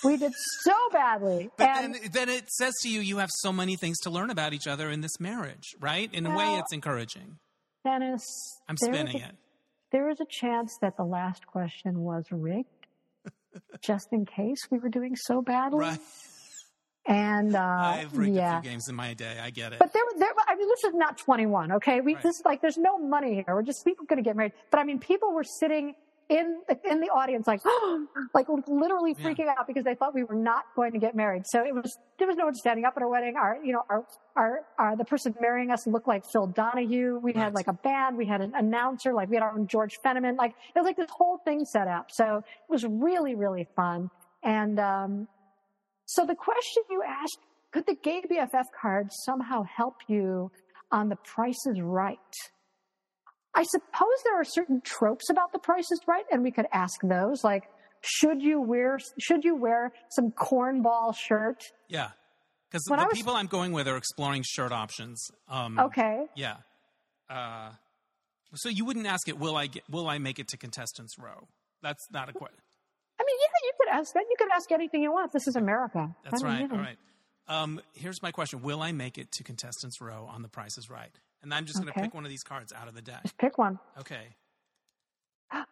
We did so badly. But and then, then it says to you, you have so many things to learn about each other in this marriage, right? In a way, it's encouraging. Dennis, I'm spinning a- it. there was a chance that the last question was rigged, just in case we were doing so badly. Right. And uh, I've rigged yeah, a few games in my day. I get it. but there, there. I mean, this is not 21. Okay, we Right. this is like there's no money here. We're just people going to get married. But I mean, people were sitting in the, in the audience like like literally Yeah. freaking out because they thought we were not going to get married. So it was there was no one standing up at our wedding. Our you know our our, our the person marrying us looked like Phil Donahue. We Right. had like a band. We had an announcer. Like we had our own George Fenneman. Like it was like this whole thing set up. So it was really really fun. And um, so the question you asked, could the gay BFF card somehow help you on the Price is Right? I suppose there are certain tropes about the Price is Right, and we could ask those, like, should you wear should you wear some cornball shirt? yeah. Because the was- people I'm going with are exploring shirt options. Um, Okay, Yeah. Uh, so you wouldn't ask it, will I get, will I make it to contestants row? That's not a question. I mean, yeah, you could ask that. You could ask anything you want. This is America. That's right. know. All right. Um, here's my question: Will I make it to contestants row on The Price is Right? And I'm just going to Okay. pick one of these cards out of the deck. Just pick one. Okay.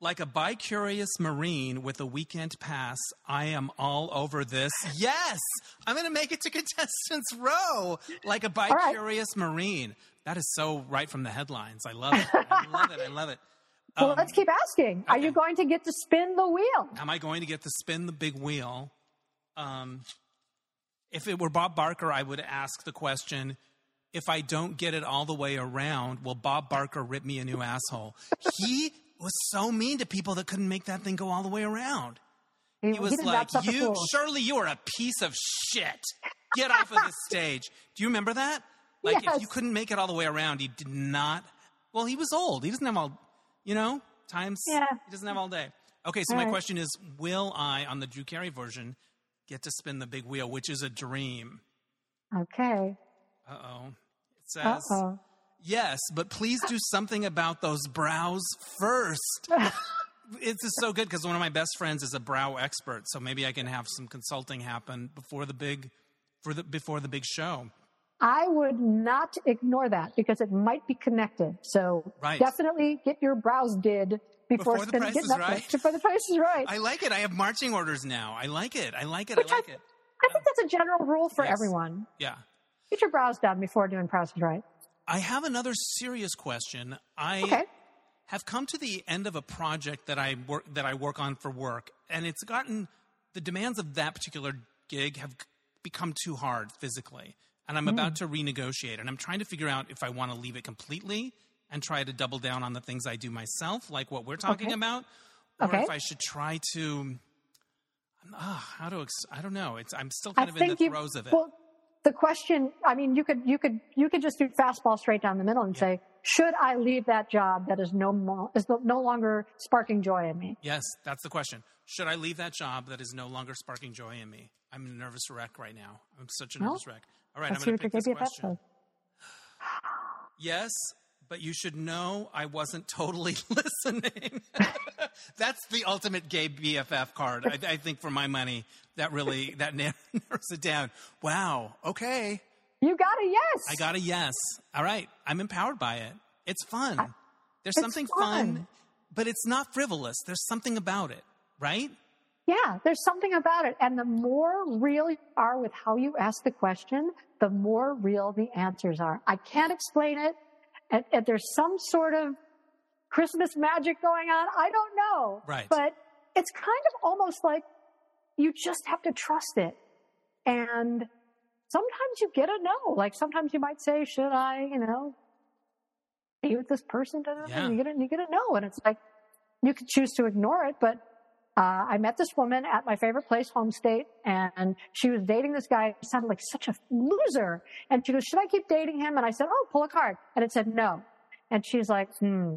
Like a bi-curious Marine with a weekend pass, I am all over this. Yes, I'm going to make it to contestants row. Like a right. bi-curious Marine. That is so right from the headlines. I love it. I love it. I love it. Well, Um, let's keep asking. Are you going to get to spin the wheel? Am I going to get to spin the big wheel? Um, if it were Bob Barker, I would ask the question if I don't get it all the way around, will Bob Barker rip me a new asshole? He was so mean to people that couldn't make that thing go all the way around. He, He was didn't like, bounce off the You, surely you are a piece of shit. Get off of the stage. Do you remember that? Like, Yes. if you couldn't make it all the way around, he did not. Well, he was old. He doesn't have all, you know, times. Yeah. He doesn't have all day. Okay, so All my right. question is Will I, on the Drew Carey version, get to spin the big wheel, which is a dream? Okay. Uh oh. It says, oh. Yes, but please do something about those brows first. It's just so good because one of my best friends is a brow expert, so maybe I can have some consulting happen before the big, for the before the big show. I would not ignore that because it might be connected. So Right. definitely get your brows did before, Before the spinning price is right. Before the price is right. I like it. I have marching orders now. I like it. I like it. Which I I- like it. I think that's a general rule for Yes. everyone. Yeah. Get your brows done before doing price is right. I have another serious question. I Okay. have come to the end of a project that I work that I work on for work, and it's gotten the demands of that particular gig have become too hard physically, and I'm about Hmm. to renegotiate, and I'm trying to figure out if I want to leave it completely and try to double down on the things I do myself, like what we're talking Okay. about, or Okay. if I should try to. Ah, how to? Ex- I don't know. It's I'm still kind I of in the you, throes of it. well, the question, I mean, you could, you could, you could just do fastball straight down the middle and say, should I leave that job that is no more, is no- longer sparking joy in me? Yes, that's the question. Should I leave that job that is no longer sparking joy in me? I'm a nervous wreck right now. I'm such a Well, nervous wreck. All right, I'm going to pick this question. Yes, but you should know I wasn't totally listening. That's the ultimate gay BFF card. I, I think for my money, that really that narrows it down. Wow. Okay, You got a yes. I got a yes. All right, I'm empowered by it. It's fun. There's it's something fun. fun, but it's not frivolous. There's something about it, right? Yeah, there's something about it. And the more real you are with how you ask the question, the more real the answers are. I can't explain it. And, and there's some sort of Christmas magic going on. I don't know. Right. But it's kind of almost like you just have to trust it. And sometimes you get a no. Like sometimes you might say, should I, you know, be with this person? Yeah. You get a, you get a no. And it's like, you could choose to ignore it, but uh, I met this woman at my favorite place, Home State, and she was dating this guy who sounded like such a loser. And she goes, should I keep dating him? And I said, oh, pull a card. And it said no. And she's like, hmm.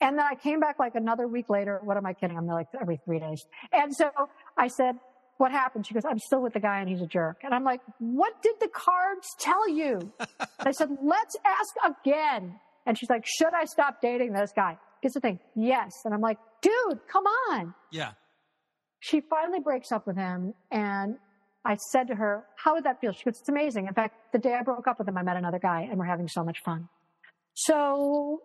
And then I came back like another week later. What am I kidding? I'm there like every three days. And so I said, what happened? She goes, I'm still with the guy and he's a jerk. And I'm like, what did the cards tell you? I said, let's ask again. And she's like, should I stop dating this guy? Here's the thing. Yes. And I'm like, dude, come on. Yeah. She finally breaks up with him. And I said to her, how would that feel? She goes, it's amazing. In fact, the day I broke up with him, I met another guy and we're having so much fun. So,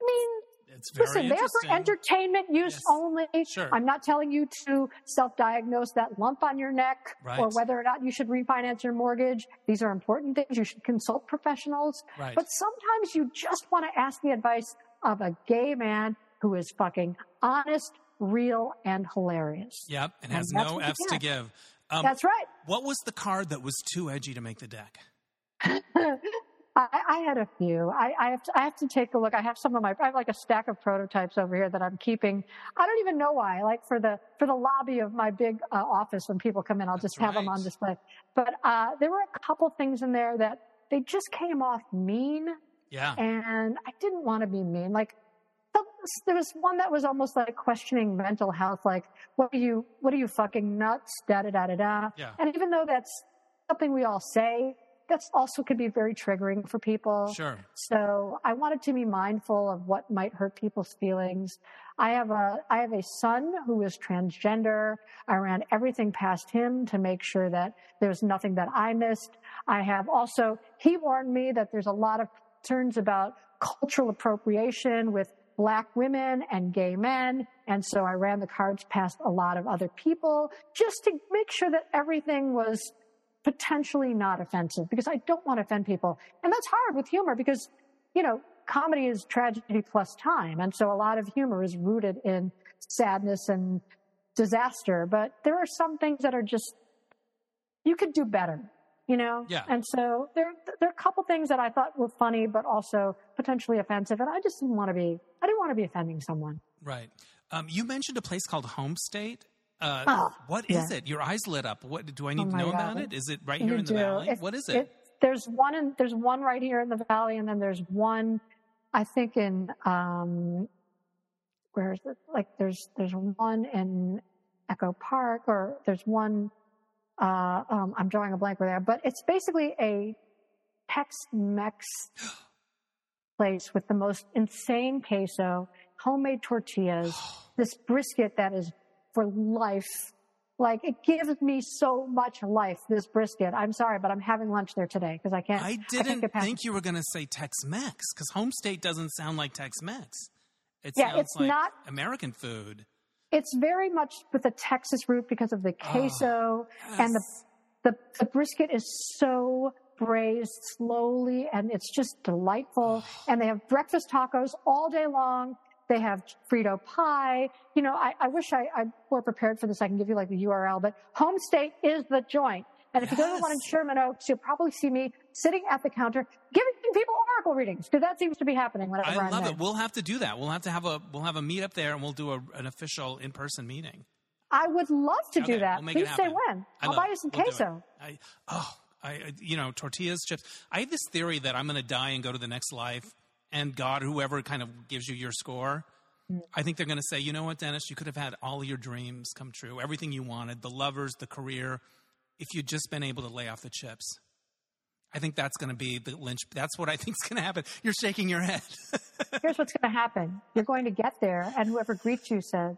I mean, It's very Listen, they are for entertainment use Yes. only. Sure. I'm not telling you to self-diagnose that lump on your neck Right. or whether or not you should refinance your mortgage. These are important things. You should consult professionals. Right. But sometimes you just want to ask the advice of a gay man who is fucking honest, real, and hilarious. Yep, and And has that's no F's to give. Um, That's right. what was the card that was too edgy to make the deck? I, I had a few. I, I have to, I have to take a look. I have some of my. I have like a stack of prototypes over here that I'm keeping. I don't even know why. Like for the for the lobby of my big uh, office when people come in, I'll just That's have them on display. But uh, there were a couple things in there that they just came off mean, Yeah. and I didn't want to be mean. Like there was one that was almost like questioning mental health. Like what are you what are you fucking nuts? Da da da da da. Yeah. And even though that's something we all say, that's also could be very triggering for people. Sure. So I wanted to be mindful of what might hurt people's feelings. I have a I have a son who is transgender. I ran everything past him to make sure that there was nothing that I missed. I have also he warned me that there's a lot of concerns about cultural appropriation with black women and gay men. And so I ran the cards past a lot of other people just to make sure that everything was potentially not offensive because I don't want to offend people. And that's hard with humor because, you know, comedy is tragedy plus time. And so a lot of humor is rooted in sadness and disaster. But there are some things that are just, you could do better, you know? Yeah. And so there, there are a couple things that I thought were funny, but also potentially offensive. And I just didn't want to be, I didn't want to be offending someone. Right. Um, you mentioned a place called Home State. Uh, Oh, what is yeah. it? Your eyes lit up. What do I need Oh to know God. about it? Is it right here You in the do. valley? It's- what is it? there's one in there's one right here in the valley, and then there's one, I think in um, where is it? Like there's there's one in Echo Park, or there's one. Uh, um, I'm drawing a blank with there, but it's basically a Tex-Mex place with the most insane queso, homemade tortillas, this brisket that is for life. Like it gives me so much life, this brisket. I'm sorry, but I'm having lunch there today because I can't. I didn't past think you were going to say Tex-Mex because Home State doesn't sound like Tex-Mex. It Yeah, sounds it's like not- American food. It's very much with a Texas root because of the ah, queso and the, the the brisket is so braised slowly and it's just delightful. Ah. and they have breakfast tacos all day long. They have Frito pie. You know, I, I wish I, I were prepared for this. I can give you like the URL, but Home State is the joint. And if you go to the one in Yes. Sherman Oaks, you'll probably see me sitting at the counter giving people oracle readings because that seems to be happening whenever I am love there. it. We'll have to do that. We'll have to have a we'll have a meet up there and we'll do a, an official in person meeting. I would love to Okay, do that. we'll Please say when. I I'll buy you some We'll queso. I oh I you know tortillas chips. I have this theory that I'm going to die and go to the next life, and God, whoever kind of gives you your score, Mm. I think they're going to say, you know what, Dennis, you could have had all your dreams come true, everything you wanted, the lovers, the career, if you'd just been able to lay off the chips. I think that's going to be the lynch. That's what I think is going to happen. You're shaking your head. Here's what's going to happen. You're going to get there, and whoever greets you says,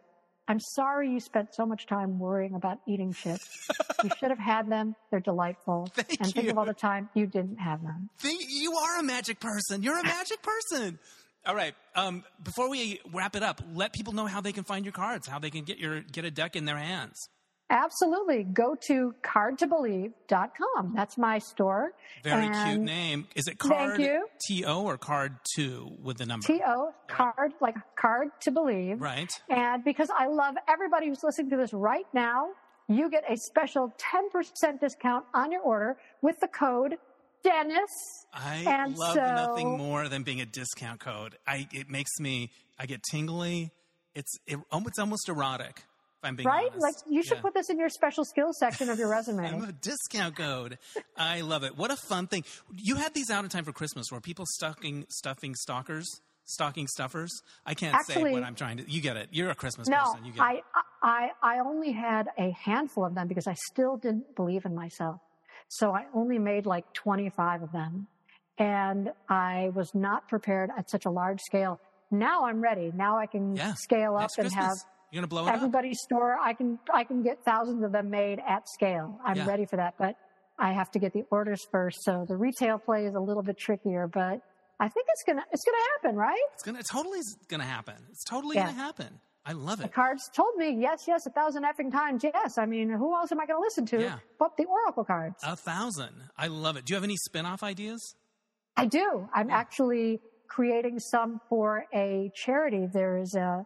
I'm sorry you spent so much time worrying about eating chips. You should have had them. They're delightful. Thank and think of all the time you didn't have them. Think- you are a magic person. You're a magic person. All right. Um, before we wrap it up, let people know how they can find your cards, how they can get your get a deck in their hands. Absolutely. Go to cardtobelieve.com. That's my store. Very cute name. Is it card Thank you. T O or card two with the number? T-O, card, like card to believe. Right. And because I love everybody who's listening to this right now, you get a special 10% discount on your order with the code Dennis. I And love so- nothing more than being a discount code. I it makes me I get tingly. It's it, it's almost erotic. If I'm being Right? honest. Like you should Yeah. put this in your special skills section of your resume. I'm a discount code. I love it. What a fun thing. You had these out in time for Christmas where people stuffing stuffing stalkers, stocking stuffers. I can't say what I'm trying to. You get it. You're a Christmas No, person. You get it. I, I, I only had a handful of them because I still didn't believe in myself. So I only made like 25 of them and I was not prepared at such a large scale. Now I'm ready. Now I can Yeah. scale up and Christmas. have You're gonna blow it up. everybody's store. I can, I can get thousands of them made at scale. I'm Yeah. ready for that, but I have to get the orders first. So the retail play is a little bit trickier, but I think it's gonna, it's gonna happen, right? It's gonna. It's totally is gonna happen. It's totally Yeah. gonna happen. I love it. The cards told me yes, yes, a thousand effing times yes. I mean, who else am I going to listen to Yeah. but the Oracle cards? A thousand. I love it. Do you have any spin-off ideas? I do. I'm Yeah. actually creating some for a charity. There's a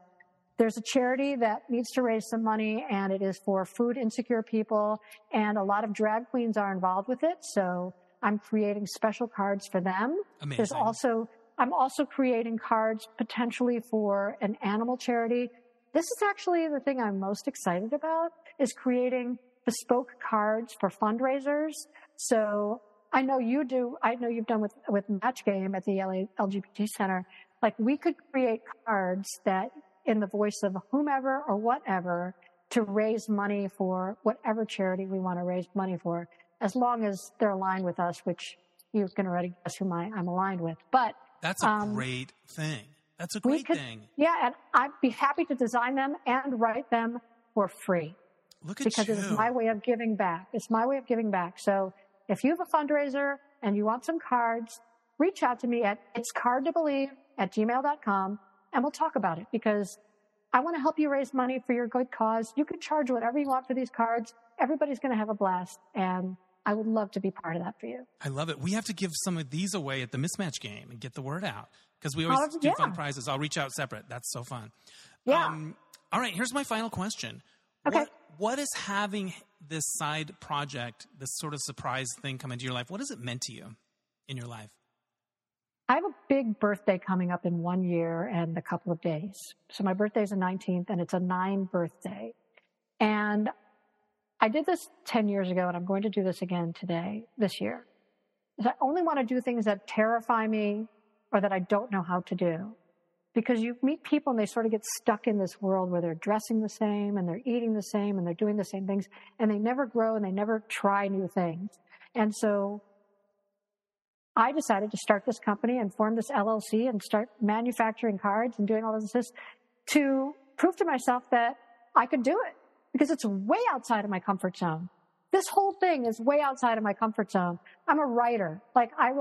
there's a charity that needs to raise some money, and it is for food insecure people, and a lot of drag queens are involved with it. So I'm creating special cards for them. Amazing. There's also I'm also creating cards potentially for an animal charity. This is actually the thing I'm most excited about is creating bespoke cards for fundraisers. So I know you do. I know you've done with with Match Game at the LA LGBT Center. Like we could create cards that in the voice of whomever or whatever to raise money for whatever charity we want to raise money for, as long as they're aligned with us, which you can already guess who my, I'm aligned with. But That's a Um, great thing. That's a great could- thing. yeah, and I'd be happy to design them and write them for free Look at because you. it is my way of giving back. It's my way of giving back. So if you have a fundraiser and you want some cards, reach out to me at it's card to believe at gmail.com and we'll talk about it because I want to help you raise money for your good cause. You can charge whatever you want for these cards. Everybody's going to have a blast and I would love to be part of that for you. I love it. We have to give some of these away at the mismatch game and get the word out because we always Oh, do yeah. fun prizes. I'll reach out separate. That's so fun. Yeah. Um, all right. Here's my final question. Okay. What, what is having this side project, this sort of surprise thing come into your life? What has it meant to you in your life? I have a big birthday coming up in one year and a couple of days. So my birthday is the 19th and it's a nine birthday. And I did this 10 years ago and I'm going to do this again today, this year. Is I only want to do things that terrify me or that I don't know how to do. Because you meet people and they sort of get stuck in this world where they're dressing the same and they're eating the same and they're doing the same things and they never grow and they never try new things. And so I decided to start this company and form this LLC and start manufacturing cards and doing all of this to prove to myself that I could do it because it's way outside of my comfort zone. This whole thing is way outside of my comfort zone. I'm a writer. Like I'm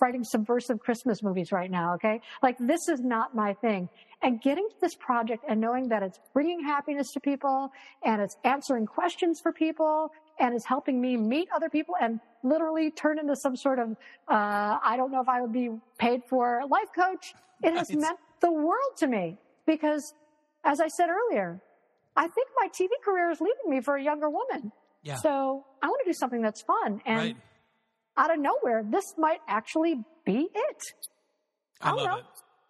writing subversive Christmas movies right now. Okay. Like this is not my thing. And getting to this project and knowing that it's bringing happiness to people and it's answering questions for people and is helping me meet other people and literally turn into some sort of, uh, I don't know if I would be paid for life coach. It has meant the world to me because as I said earlier, I think my TV career is leaving me for a younger woman. Yeah. So I want to do something that's fun. And right. out of nowhere, this might actually be it. I don't love know. it.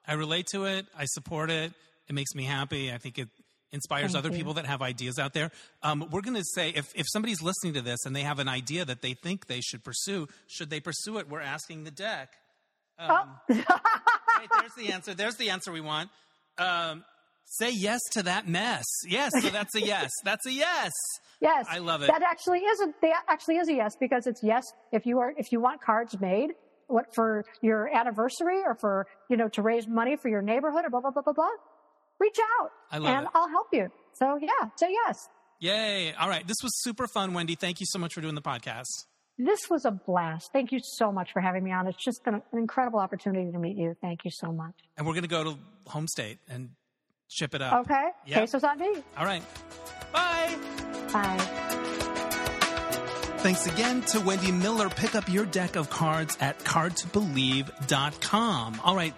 I relate to it. I support it. It makes me happy. I think it inspires Thank other you. people that have ideas out there. Um, we're going to say if, if somebody's listening to this and they have an idea that they think they should pursue, should they pursue it? We're asking the deck. Um, Oh. right, there's the answer. There's the answer we want. Um, say yes to that mess. Yes, so that's a yes. That's a yes. yes. I love it. That actually is a, that actually is a yes because it's yes if you are, if you want cards made, what for your anniversary or for, you know, to raise money for your neighborhood or blah, blah, blah, blah, blah, reach out I love and it. I'll help you. So yeah, say yes. Yay. All right. This was super fun, Wendy. Thank you so much for doing the podcast. This was a blast. Thank you so much for having me on. It's just been an incredible opportunity to meet you. Thank you so much. And we're going to go to home state and ship it up. Okay. Yep. Pesos on me. All right. Bye. Bye. Thanks again to Wendy Miller. Pick up your deck of cards at cardtobelieve.com. All right.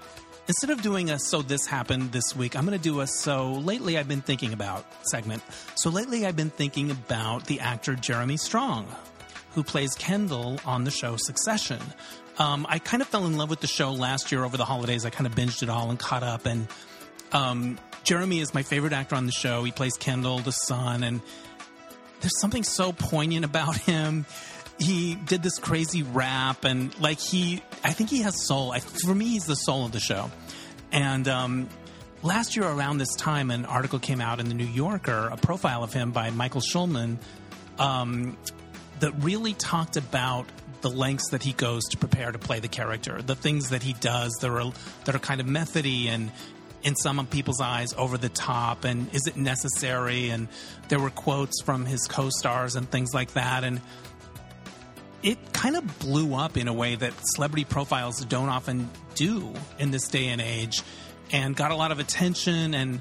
Instead of doing a So This Happened this week, I'm going to do a So Lately I've Been Thinking About segment. So lately I've been thinking about the actor Jeremy Strong, who plays Kendall on the show Succession. Um, I kind of fell in love with the show last year over the holidays. I kind of binged it all and caught up. And um, Jeremy is my favorite actor on the show. He plays Kendall, the son, and there's something so poignant about him he did this crazy rap and like he i think he has soul. I, for me he's the soul of the show. And um, last year around this time an article came out in the new yorker a profile of him by michael schulman um, that really talked about the lengths that he goes to prepare to play the character the things that he does that are that are kind of methody and in some people's eyes over the top and is it necessary? And there were quotes from his co-stars and things like that and it kind of blew up in a way that celebrity profiles don't often do in this day and age and got a lot of attention and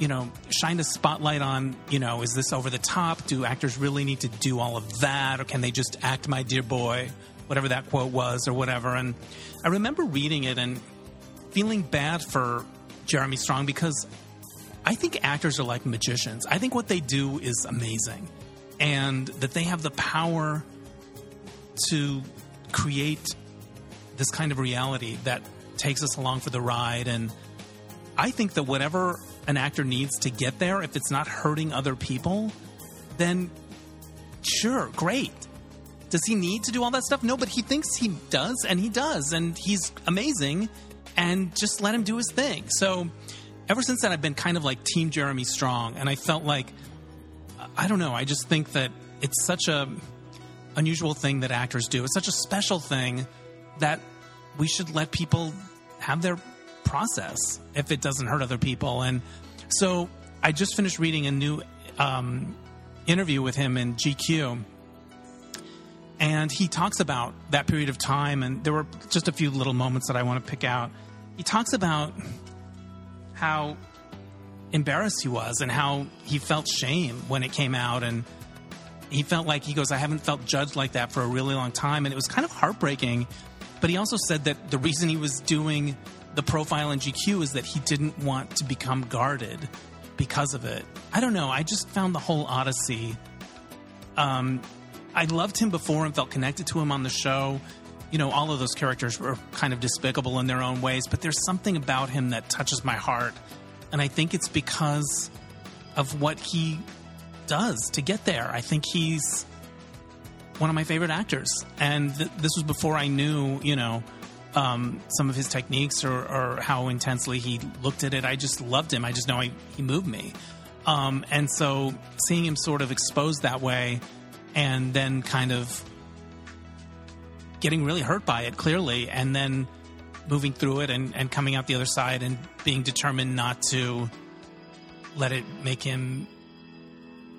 you know shined a spotlight on you know is this over the top? Do actors really need to do all of that? Or can they just act my dear boy whatever that quote was or whatever? And i remember reading it and feeling bad for jeremy strong because i think actors are like magicians. I think what they do is amazing and that they have the power to create this kind of reality that takes us along for the ride. And I think that whatever an actor needs to get there, if it's not hurting other people, then sure, great. Does he need to do all that stuff? No, but he thinks he does, and he does, and he's amazing. And just let him do his thing. So, ever since then, I've been kind of like Team Jeremy Strong, and I felt like I don't know. I just think that it's such a unusual thing that actors do. It's such a special thing that we should let people have their process if it doesn't hurt other people. And so I just finished reading a new um, interview with him in GQ. And he talks about that period of time, and there were just a few little moments that I want to pick out. He talks about how embarrassed he was and how he felt shame when it came out and he felt like he goes, I haven't felt judged like that for a really long time. And it was kind of heartbreaking. But he also said that the reason he was doing the profile in GQ is that he didn't want to become guarded because of it. I don't know. I just found the whole Odyssey. Um, I loved him before and felt connected to him on the show. You know, all of those characters were kind of despicable in their own ways, but there's something about him that touches my heart. And I think it's because of what he does to get there. I think he's one of my favorite actors, and th- this was before I knew, you know, um, some of his techniques or, or, how intensely he looked at it. I just loved him. I just know I, he moved me, um, and so seeing him sort of exposed that way, and then kind of getting really hurt by it clearly, and then moving through it and, and coming out the other side and being determined not to let it make him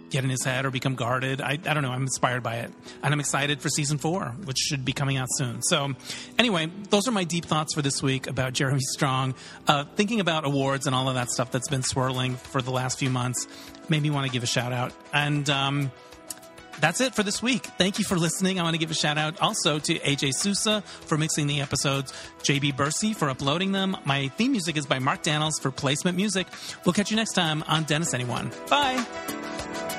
get in his head or become guarded. I, I don't know. I'm inspired by it. And I'm excited for season four, which should be coming out soon. So, anyway, those are my deep thoughts for this week about Jeremy Strong. Uh, thinking about awards and all of that stuff that's been swirling for the last few months made me want to give a shout out. And, um, that's it for this week. Thank you for listening. I want to give a shout out also to AJ Sousa for mixing the episodes, JB Bursey for uploading them. My theme music is by Mark Daniels for placement music. We'll catch you next time on Dennis Anyone. Bye.